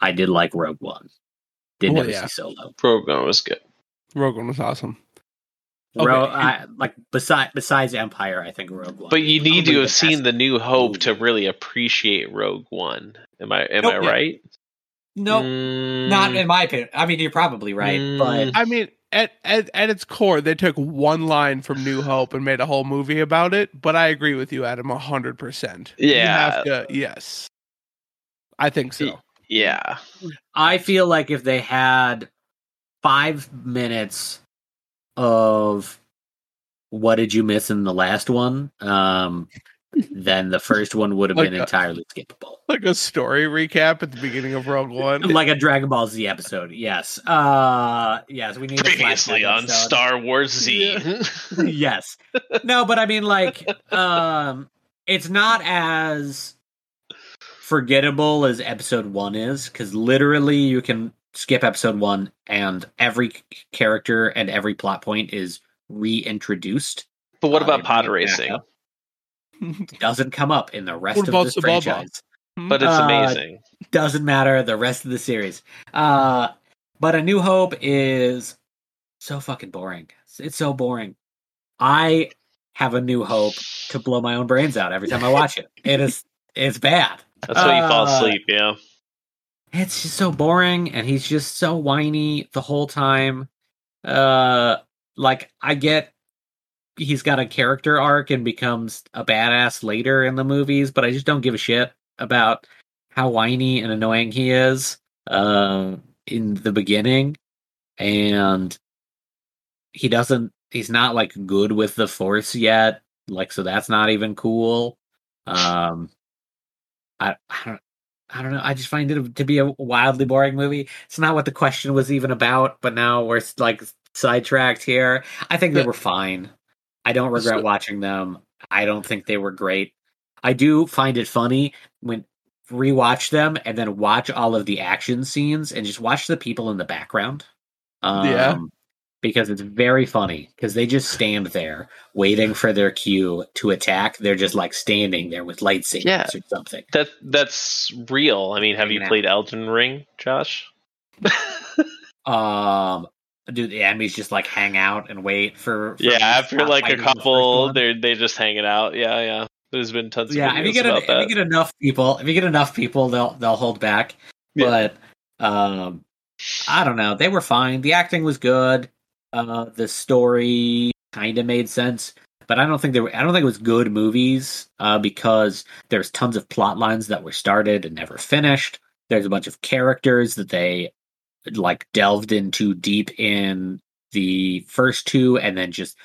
I did like Rogue One. Did Oh, never yeah. see Solo. Program was good. Rogue One was awesome. Ro- I, like beside besides Empire, I think Rogue One. But you need to have seen the New Hope to really appreciate Rogue One. Am I am Nope. I Yeah. right? No, Mm, not in my opinion. I mean, you're probably right, Mm. but I mean, at, at at its core, they took one line from New Hope and made a whole movie about it. But I agree with you, Adam, hundred percent. Yeah. yes, I think so. yeah. I feel like if they had five minutes of what did you miss in the last one, um, then the first one would have Like been a- entirely skippable. Like a story recap at the beginning of Rogue One. Like a Dragon Ball Z episode, yes. Uh yes, we need a Previously flashback on episode. Star Wars Z. yes. No, but I mean like um it's not as forgettable as episode 1 is cuz literally you can skip episode 1 and every character and every plot point is reintroduced. but what Uh, about they pod bring it back racing? up. Doesn't come up in the rest What of the this franchise. But it's Uh, amazing. doesn't matter the rest of the series. Uh but A New Hope is so fucking boring. It's, it's so boring. I have a new hope to blow my own brains out every time I watch it. It is it's bad. That's why you fall uh, asleep, yeah. It's just so boring and he's just so whiny the whole time. Uh like I get he's got a character arc and becomes a badass later in the movies, but I just don't give a shit about how whiny and annoying he is um in the beginning and he doesn't he's not like good with the force yet like so that's not even cool um i i don't I don't know. I just find it to be a wildly boring movie. It's not what the question was even about, but now we're like sidetracked here. I think they were fine. I don't regret So- watching them. I don't think they were great. I do find it funny when rewatch them and then watch all of the action scenes and just watch the people in the background. Um, Yeah. because it's very funny because they just stand there waiting for their cue to attack. They're just like standing there with lightsabers Yeah. or something. That that's real. I mean, have you played Elden Ring, Josh? Um, do the enemies just like hang out and wait for? for yeah, after like a couple, they're they just hanging out. Yeah, yeah. There's been tons of yeah, if you get about if you get enough people, if you get enough people, they'll they'll hold back. Yeah. But um, I don't know. They were fine. The acting was good. Uh, the story kind of made sense, but I don't think they were. I don't think it was good movies. Uh, because there's tons of plot lines that were started and never finished. There's a bunch of characters that they like delved into deep in the first two, and then just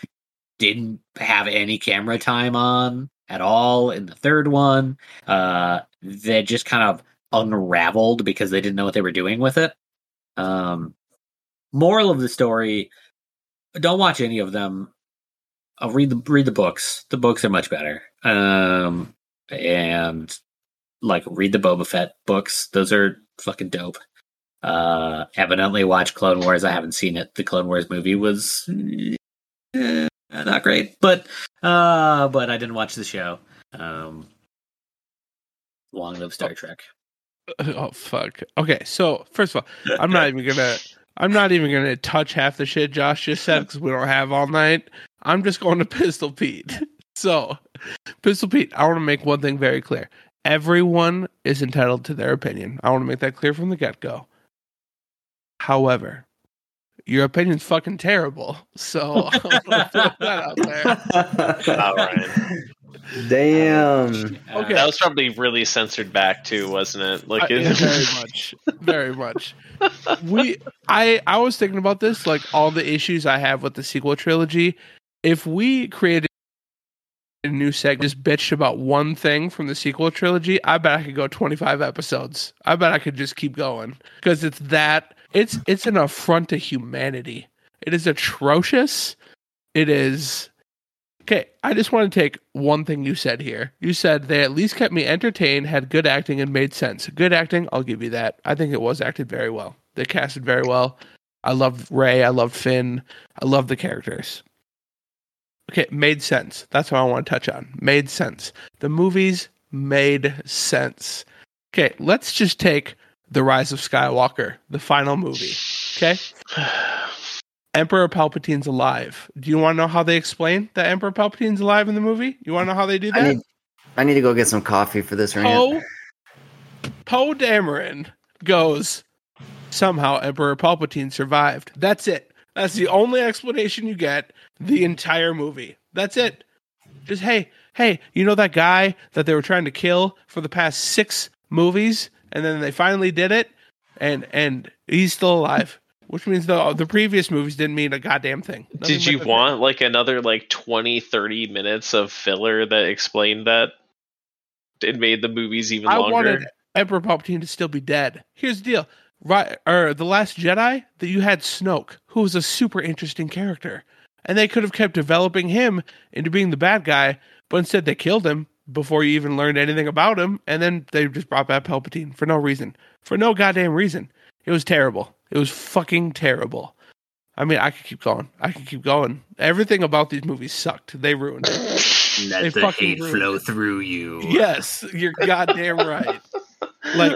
didn't have any camera time on at all in the third one. Uh, they just kind of unraveled because they didn't know what they were doing with it. Um, moral of the story: don't watch any of them. I'll read the read the books. The books are much better. Um, and like read the Boba Fett books. Those are fucking dope. Uh, evidently watch Clone Wars. I haven't seen it. The Clone Wars movie was eh, not great, but uh, but I didn't watch the show. Um, long live Star Trek. Oh fuck. Okay, so first of all, I'm not even gonna. I'm not even gonna touch half the shit Josh just said because we don't have all night. I'm just going to Pistol Pete. So, Pistol Pete, I want to make one thing very clear. Everyone is entitled to their opinion. I want to make that clear from the get go. However, your opinion's fucking terrible. So I'm gonna put that out there. All right. Damn. Okay. That was probably really censored back too, wasn't it? Like, Uh, yeah, very much, very much. We, I, I was thinking about this, like all the issues I have with the sequel trilogy. If we created a new segment, just bitched about one thing from the sequel trilogy, I bet I could go twenty five episodes. I bet I could just keep going because it's that. It's it's an affront to humanity. It is atrocious. It is. Okay, I just want to take one thing you said here. You said they at least kept me entertained, had good acting, and made sense. Good acting, I'll give you that. I think it was acted very well. They casted very well. I loved Rey. I loved Finn. I love the characters. Okay, made sense. That's what I want to touch on. Made sense. The movies made sense. Okay, let's just take The Rise of Skywalker, the final movie. Okay? Emperor Palpatine's alive. Do you want to know how they explain that Emperor Palpatine's alive in the movie? You want to know how they do that? I need, I need to go get some coffee for this rant. Poe Poe Dameron goes, somehow Emperor Palpatine survived. That's it. That's the only explanation you get the entire movie. That's it. Just hey, hey, you know that guy that they were trying to kill for the past six movies, and then they finally did it, and and he's still alive. Which means the the previous movies didn't mean a goddamn thing. Nothing Did you want like another like 20, 30 minutes of filler that explained that? It made the movies even I longer. wanted Emperor Palpatine to still be dead. Here's the deal. Right or the last Jedi that you had Snoke, who was a super interesting character. And they could have kept developing him into being the bad guy, but instead they killed him before you even learned anything about him, and then they just brought back Palpatine for no reason. For no goddamn reason. It was terrible. It was fucking terrible. I mean, I could keep going. I could keep going. Everything about these movies sucked. They ruined it. They Let the fucking hate ruined flow through you. Yes, you're goddamn right. Like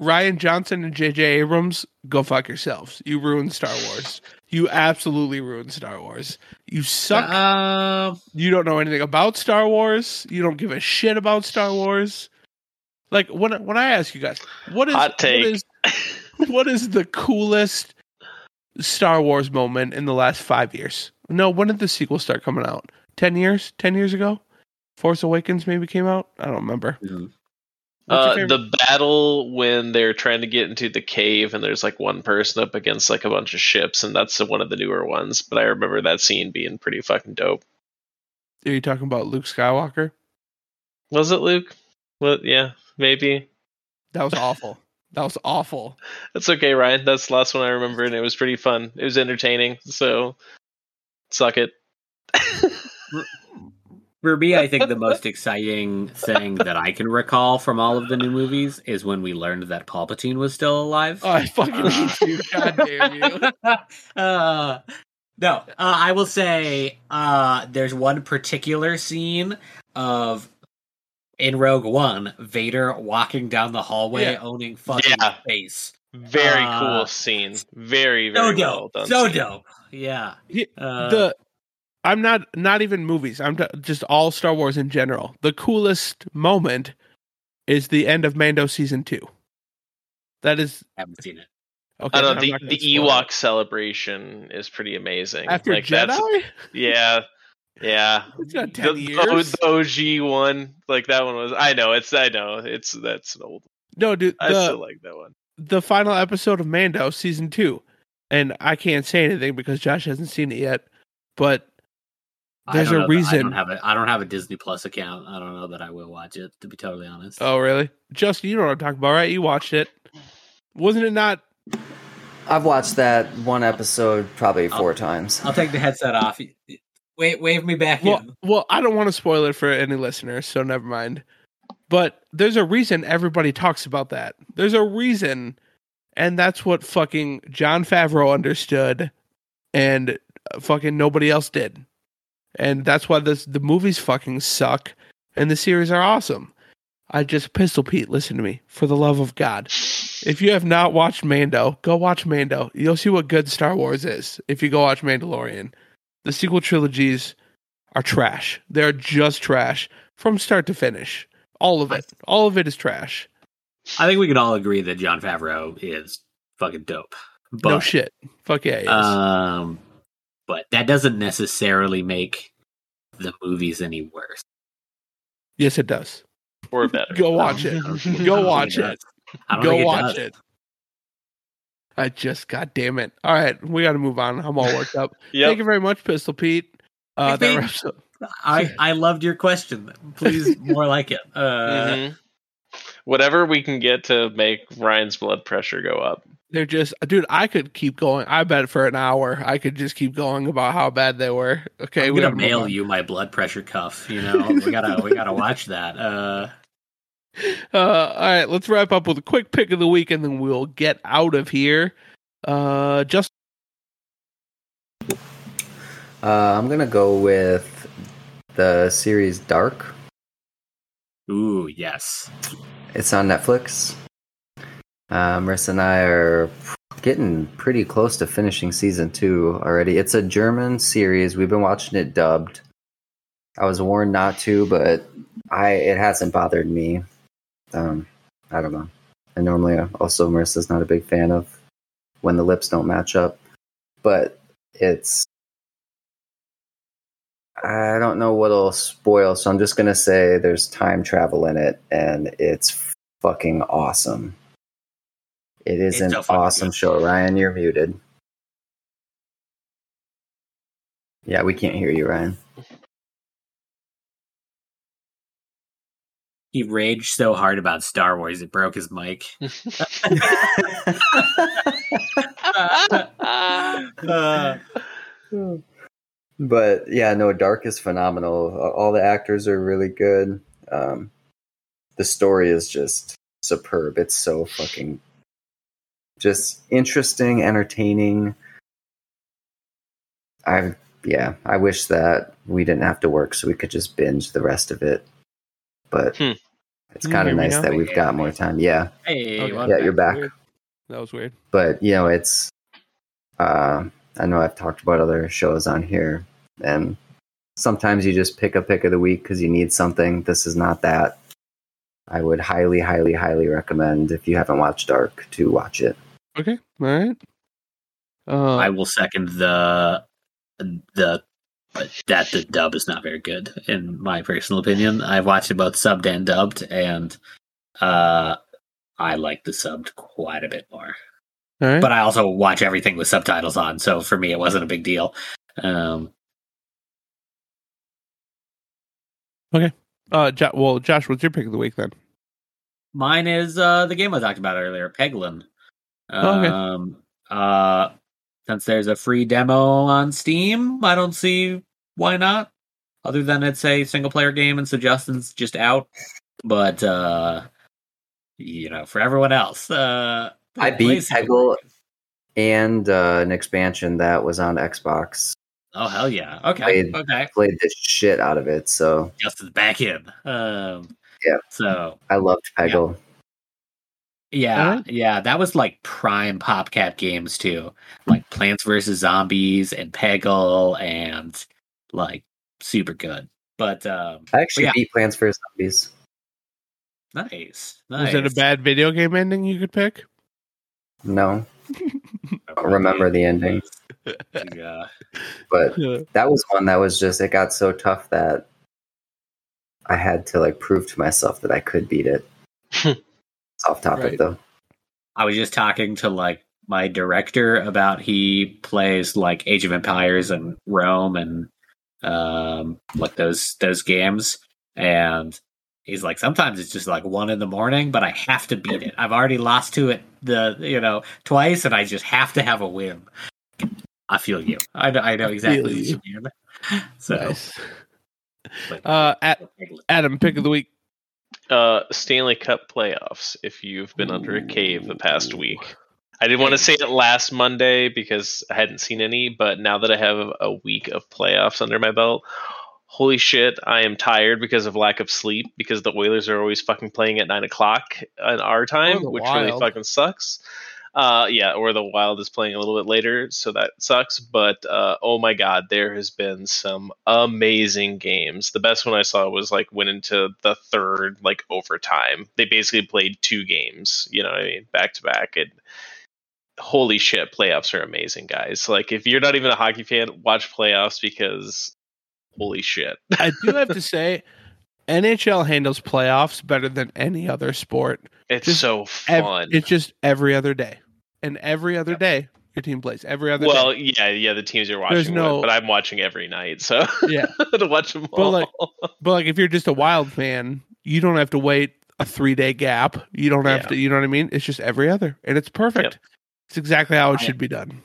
Rian Johnson and J.J. Abrams, go fuck yourselves. You ruined Star Wars. You absolutely ruined Star Wars. You suck. Um, you don't know anything about Star Wars. You don't give a shit about Star Wars. Like when when I ask you guys, what is what is what is the coolest Star Wars moment in the last five years? No, when did the sequel start coming out? Ten years? Ten years ago? Force Awakens maybe came out. I don't remember. Mhm. What's Uh, the battle when they're trying to get into the cave and there's like one person up against like a bunch of ships and that's one of the newer ones. But I remember that scene being pretty fucking dope. Are you talking about Luke Skywalker? Was it Luke? Well, yeah, maybe. That was awful. that was awful. That's okay, Ryan. That's the last one I remember, and it was pretty fun. It was entertaining. So, suck it. For me, I think the most exciting thing that I can recall from all of the new movies is when we learned that Palpatine was still alive. Oh, I fucking hate you. God damn you. uh, no, uh, I will say uh, there's one particular scene of in Rogue One, Vader walking down the hallway Yeah. owning fucking Yeah. space. Very Uh, cool scene. Very So very well dope. done. So scene. dope. Yeah. He- Uh, the I'm not not even movies. I'm t- just all Star Wars in general. The coolest moment is the end of Mando season two. That is I haven't seen it. okay. I don't know. The, the Ewok it. celebration is pretty amazing. after like that's Jedi. yeah, yeah. It's not The, ten the- years. the OG one, like that one was. I know it's. I know it's. That's an old. no, dude. I The still like that one. the final episode of Mando season two, and I can't say anything because Josh hasn't seen it yet. But I There's a know that- I reason- don't have it. I don't have a Disney Plus account. I don't know that I will watch it. To be totally honest. oh really, Justin, you know what I'm talking about, right? You watched it, wasn't it not? I've watched that one episode probably I'll- four times. I'll take the headset off. Wait, wave me back Well, in. well, I don't want to spoil it for any listeners, so never mind. But there's a reason everybody talks about that. There's a reason, and that's what fucking Jon Favreau understood, and uh, fucking nobody else did. And that's why this the movies fucking suck, and the series are awesome. I just Pistol Pete, listen to me, for the love of God. If you have not watched Mando, go watch Mando. You'll see what good Star Wars is if you go watch Mandalorian. The sequel trilogies are trash. They're just trash from start to finish. All of it. All of it is trash. I think we can all agree that Jon Favreau is fucking dope. But, no shit. Fuck yeah. Um, but that doesn't necessarily make the movies any worse. yes, it does. Or better. Go watch it. Go watch it. Go think watch does. it. I just, god damn it. All right, we got to move on. I'm all worked up. Thank you very much, Pistol Pete. Uh, Thanks, that wraps up. I I loved your question. Please more like it. Uh, Mhm. Whatever we can get to make Ryan's blood pressure go up. They're just, dude. I could keep going. I bet for an hour, I could just keep going about how bad they were. Okay, I'm we gonna mail you my blood pressure cuff. You know, we gotta we gotta watch that. Uh, Uh, all right, let's wrap up with a quick pick of the week, and then we'll get out of here. Uh, just Uh, I'm gonna go with the series Dark. ooh, yes. It's on Netflix. Uh, Marissa and I are getting pretty close to finishing season two already. It's a German series. We've been watching it dubbed. I was warned not to, but I it hasn't bothered me. Um, I don't know. And normally, uh, also Marissa's not a big fan of when the lips don't match up, but it's. I don't know what'll spoil, so I'm just gonna say there's time travel in it, and it's fucking awesome. It is It's an awesome good. show. Ryan, you're muted. Yeah, we can't hear you, Ryan. He raged so hard about Star Wars it broke his mic. Uh, but yeah, no, Dark is phenomenal. All the actors are really good. Um, the story is just superb. It's so fucking just interesting, entertaining. I yeah, I wish that we didn't have to work so we could just binge the rest of it. But Hmm. it's kind of nice now? that we've got more time. Yeah. hey, Okay. Yeah, you're back. Weird. That was weird. but you know it's uh, i know i've talked about other shows on here and sometimes you just pick a pick of the week because you need something this is not that i would highly highly highly recommend if you haven't watched dark to watch it Okay. All right. Uh, I will second the the that the dub is not very good in my personal opinion. I've watched it both subbed and dubbed, and uh, I like the subbed quite a bit more. all right. But I also watch everything with subtitles on, so for me it wasn't a big deal. Um, uh, jo- well, Josh, what's your pick of the week then? mine is uh, the game I talked about earlier, Peglin. Oh, okay. Um, uh, since there's a free demo on Steam, I don't see why not. other than it's a single player game and so Justin's just out. But uh you know, for everyone else, uh I beat plays Peggle and uh, an expansion that was on Xbox. Oh hell yeah. Okay. Played- Okay. Played the shit out of it, so Justin's back in. Um Yeah. So I loved Peggle. Yeah, Alright. yeah, that was like prime PopCap games too, like Plants vs Zombies and Peggle, and like super good. But um, I actually yeah. beat Plants vs Zombies. nice, Was nice. it a bad video game ending you could pick? No, I don't remember the ending, Yeah, but Yeah. that was one that was just it got so tough that I had to like prove to myself that I could beat it. it's off topic Right. though. I was just talking to like my director about he plays like Age of Empires and Rome and um like those those games and he's like sometimes it's just like one in the morning but I have to beat it. I've already lost to it the you know twice and I just have to have a win. I feel you. I know, I know exactly what you. you mean. So Nice. Uh, A- Adam, pick of the week. Uh, Stanley Cup playoffs. If you've been under a cave the past week, I didn't want to say it last Monday because I hadn't seen any, but now that I have a week of playoffs under my belt, holy shit, I am tired because of lack of sleep. Because the Oilers are always fucking playing at nine o'clock in our time, which really fucking sucks. Uh, yeah, or the Wild is playing a little bit later, so that sucks. But uh, oh my god, there has been some amazing games. The best one I saw was like went into the third like overtime. They basically played two games, you know, what I mean, back to back. And holy shit, playoffs are amazing, guys. Like if you're not even a hockey fan, watch playoffs because holy shit. I do have to say, NHL handles playoffs better than any other sport. It's Just so Ev- fun. it's just every other day, and every other day your team plays. Every other well, day. yeah, yeah, the teams you're watching, There's no- with, but I'm watching every night, so Yeah. to watch them But, all. like, But like, if you're just a Wild fan, you don't have to wait a three day gap. You don't have Yeah. to. You know what I mean? It's just every other, and it's perfect. It's exactly how it I- should be done.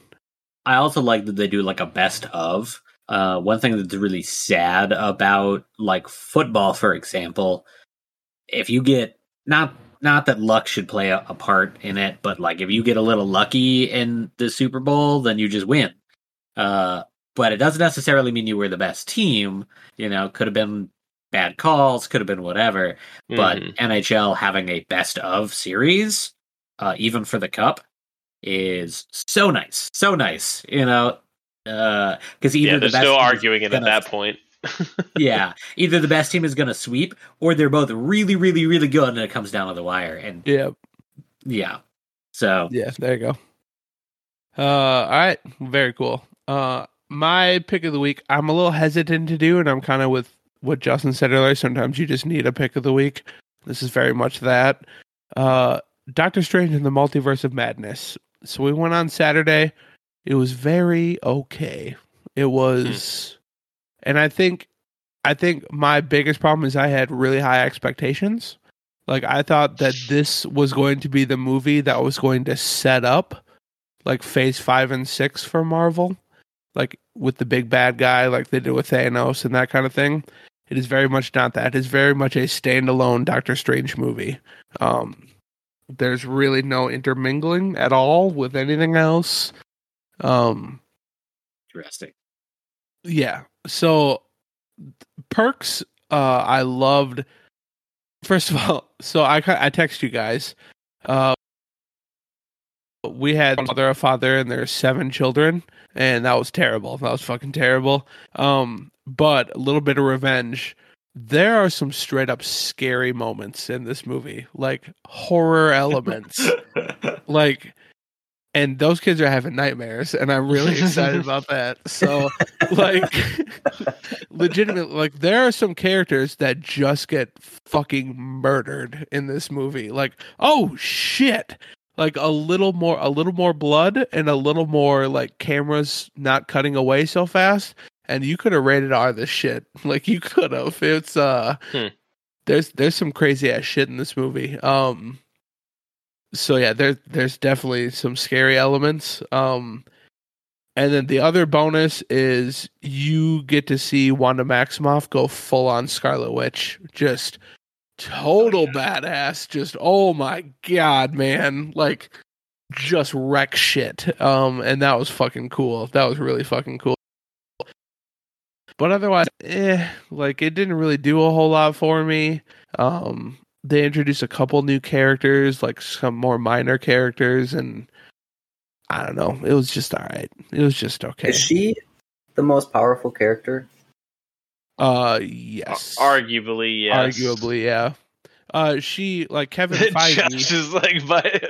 I also like that they do like a best of. Uh, one thing that's really sad about like football, for example, if you get not not that luck should play a, a part in it, but like if you get a little lucky in the Super Bowl, then you just win. Uh, but it doesn't necessarily mean you were the best team. You know, could have been bad calls, could have been whatever. But Mhm. NHL having a best of series, uh, even for the cup, is so nice, so nice. You know, because either yeah, the there's best no team is arguing it at gonna- that point. yeah, either the best team is going to sweep, or they're both really, really, really good, and it comes down to the wire. And Yeah, yeah, so yeah. There you go. Uh, all right, very cool. Uh, my pick of the week. I'm a little hesitant to do, and I'm kind of with what Justin said earlier. Sometimes you just need a pick of the week. This is very much that. Uh, Doctor Strange and the Multiverse of Madness. So we went on Saturday. It was very okay. It was, and I think, I think my biggest problem is I had really high expectations. Like I thought that this was going to be the movie that was going to set up like phase five and six for Marvel. Like with the big bad guy, like they did with Thanos and that kind of thing. It is very much not that. It is very much a standalone Doctor Strange movie. Um, there's really no intermingling at all with anything else. Um, interesting. yeah. So perks, uh, I loved. First of all, so I I text you guys. Uh, we had a mother, a father, and there's seven children, and that was terrible. That was fucking terrible. Um, but a little bit of revenge. There are some straight up scary moments in this movie, like horror elements like and those kids are having nightmares and i'm really excited about that. So like legitimately like there are some characters that just get fucking murdered in this movie. Like oh shit. Like a little more a little more blood and a little more like cameras not cutting away so fast and you could have rated r this shit. Like you could have it's uh Hmm. there's there's some crazy ass shit in this movie. Um so yeah, there there's definitely some scary elements. Um and then the other bonus is you get to see Wanda Maximoff go full on Scarlet Witch. Just total Oh, yeah. badass. Just oh my god, man. Like just wreck shit. Um and that was fucking cool. That was really fucking cool. But otherwise, eh, like it didn't really do a whole lot for me. Um they introduced a couple new characters, like some more minor characters and I don't know. It was just all right. It was just okay. Is she the most powerful character? Uh, yes. Arguably, yes. Arguably, yeah. Uh, she like Kevin Josh Feige. is like, but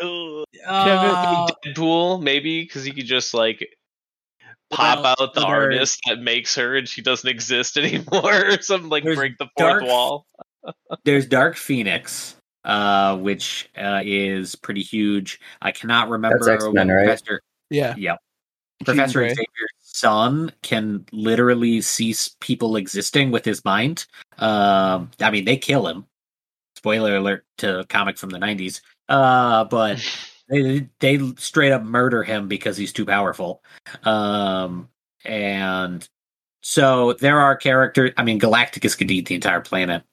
Uh, Deadpool maybe because he could just like pop Well, out the artist that makes her, and she doesn't exist anymore, or something like There's break the fourth Dark- wall. There's Dark Phoenix, uh, which uh, is pretty huge. I cannot remember That's X-Men, right? Professor. Yeah, Yep. Jean Professor Grey. Xavier's son can literally see s- people existing with his mind. Um, I mean, they kill him. Spoiler alert to a comic from the '90s. Uh, but they they straight up murder him because he's too powerful. Um, and so there are characters. I mean, Galacticus could eat the entire planet.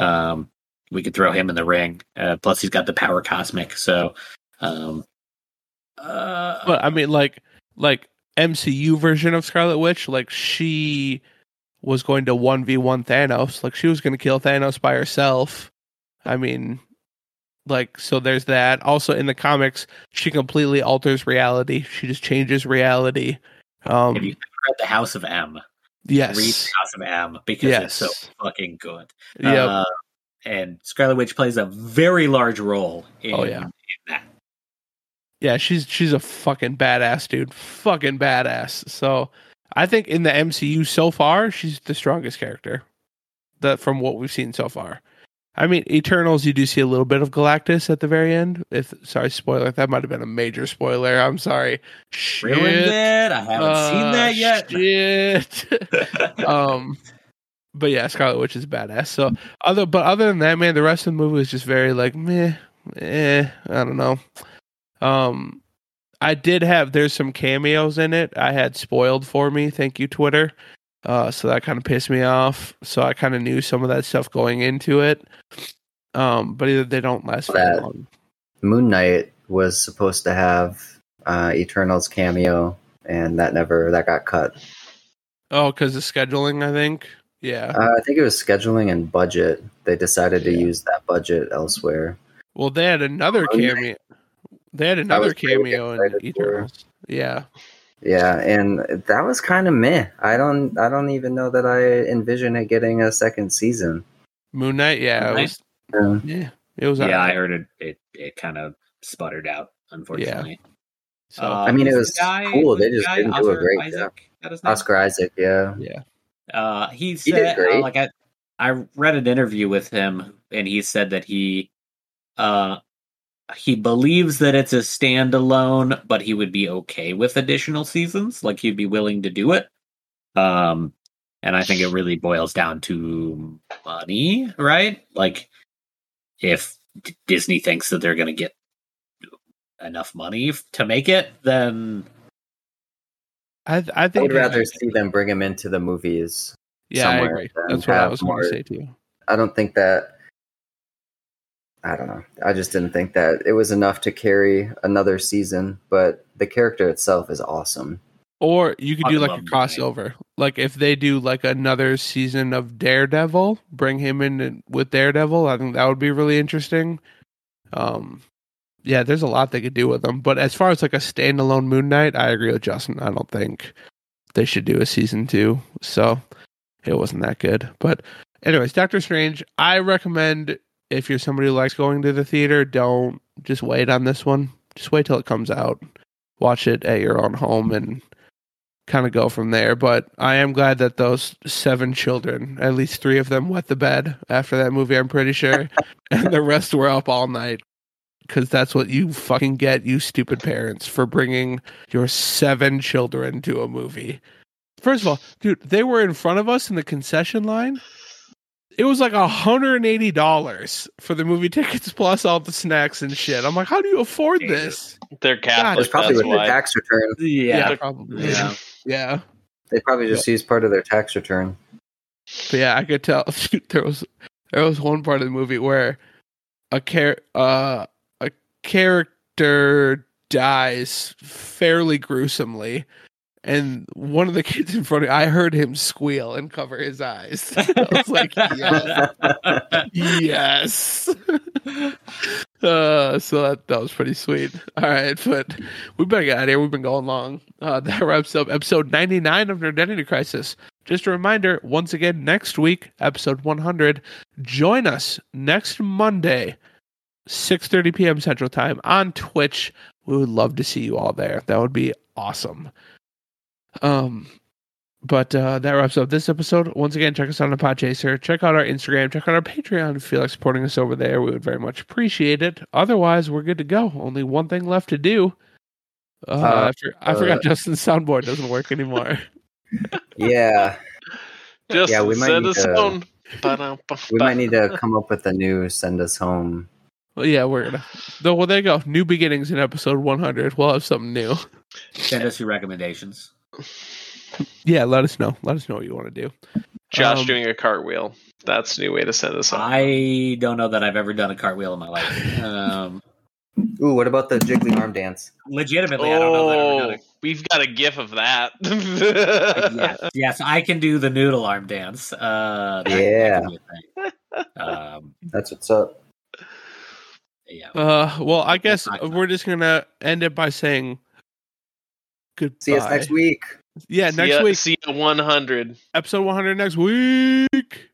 Um, we could throw him in the ring. Uh, plus, he's got the power cosmic. So, um, uh, But I mean, like, like MCU version of Scarlet Witch, like she was going to one v one Thanos. Like she was going to kill Thanos by herself. I mean, like so. There's that. Also in the comics, she completely alters reality. She just changes reality. Um, have you read the House of M? Yes. Read House of M because it's so fucking good. Yeah. Uh, and Scarlet Witch plays a very large role in, Oh, yeah. in that. Yeah, she's she's a fucking badass, dude. Fucking badass. So I think in the MCU so far, she's the strongest character. That from what we've seen so far. I mean, Eternals, you do see a little bit of Galactus at the very end. If sorry, spoiler, that might have been a major spoiler. I'm sorry. Shit. Ruined it. I haven't seen Uh, that yet. Shit. um, but yeah, Scarlet Witch is badass. So other, but other than that, man, the rest of the movie was just very like meh, eh. I don't know. Um, I did have there's some cameos in it. I had spoiled for me. Thank you, Twitter. Uh, so that kind of pissed me off. So I kind of knew some of that stuff going into it. Um, but either they don't last very That- long. Moon Knight was supposed to have uh, Eternals cameo, and that never that got cut. Oh, because of scheduling, I think. Yeah. Uh, I think it was scheduling and budget. They decided to Yeah. use that budget elsewhere. Well, they had another Moon Knight. cameo. They had another cameo in excited for. Eternals. Yeah. Yeah, and that was kind of meh. I don't, I don't even know that I envision it getting a second season. Moon Knight. Yeah. Moon It Knight? was. Yeah. Yeah. It was. yeah, I heard it. It, it kind of sputtered out, unfortunately. So Uh, I mean, it was the guy- cool. They the just guy? didn't do a great Isaac? job. That his? Oscar Isaac, yeah. yeah. Uh, he He did said, uh, great. like I, I read an interview with him, and he said that he, uh, he believes that it's a standalone, but he would be okay with additional seasons. Like he'd be willing to do it. Um, and I think it really boils down to money, right? Like if D- Disney thinks that they're going to get enough money f- to make it, then I I I think would rather see them bring him into the movies. Yeah, I somewhere agree. That's what I was going to say too. I don't think that. I don't know. I just didn't think that it was enough to carry another season. But the character itself is awesome. Or you could I do like a love Moon crossover. Like if they do like another season of Daredevil, bring him in with Daredevil. I think that would be really interesting. Um, yeah, there's a lot they could do with them. But as far as like a standalone Moon Knight, I agree with Justin. I don't think they should do a season two. So it wasn't that good. But anyways, Doctor Strange, I recommend if you're somebody who likes going to the theater, don't just wait on this one. Just wait till it comes out. Watch it at your own home and kind of go from there. But I am glad that those seven children, at least three of them, wet the bed after that movie. I'm pretty sure, and the rest were up all night because that's what you fucking get, you stupid parents, for bringing your seven children to a movie. First of all, dude, they were in front of us in the concession line. It was like hundred and eighty dollars for the movie tickets plus all the snacks and shit. I'm like, how do you afford this? They're It Catholic. was probably that's with their tax return. Yeah. probably. Yeah. yeah. They probably just used part of their tax return. But yeah, I could tell there was there was one part of the movie where a char- uh, a character dies fairly gruesomely, and one of the kids in front of me, I heard him squeal and cover his eyes. I was like, yes, yes. uh, so that that was pretty sweet. All right, but we better get out of here. We've been going long. Uh, that wraps up episode ninety nine of Nerdentity Crisis. Just a reminder, once again, next week, episode 100, join us next Monday, 6.30 p.m. Central Time on Twitch. We would love to see you all there. That would be awesome. Um, but uh, that wraps up this episode. Once again, check us out on Podchaser. Check out our Instagram. Check out our Patreon if you feel like supporting us over there. We would very much appreciate it. Otherwise, we're good to go. Only one thing left to do. Uh, Uh, I, for- I uh, forgot Justin's soundboard doesn't work anymore. Yeah, Just Yeah, we might send need us to- home. we might need to come up with a new send us home. Well, yeah, we're gonna. Though, well, there you go. New beginnings in episode 100. We'll have something new. Send us your recommendations. Yeah, let us know. Let us know what you want to do. Josh Um, doing a cartwheel. That's a new way to send this home. I don't know that I've ever done a cartwheel in my life. Um, Ooh, what about the jiggly arm dance? legitimately, I don't know that I've ever Oh, done we've got a gif of that. Yes, yes, I can do the noodle arm dance. Uh, that- that Yeah. can be a thing. Um, That's what's up. yeah. Uh, well, I guess we're just gonna end it by saying goodbye. See us next week. Yeah, See next ya- week, See ya 100. episode 100 next week.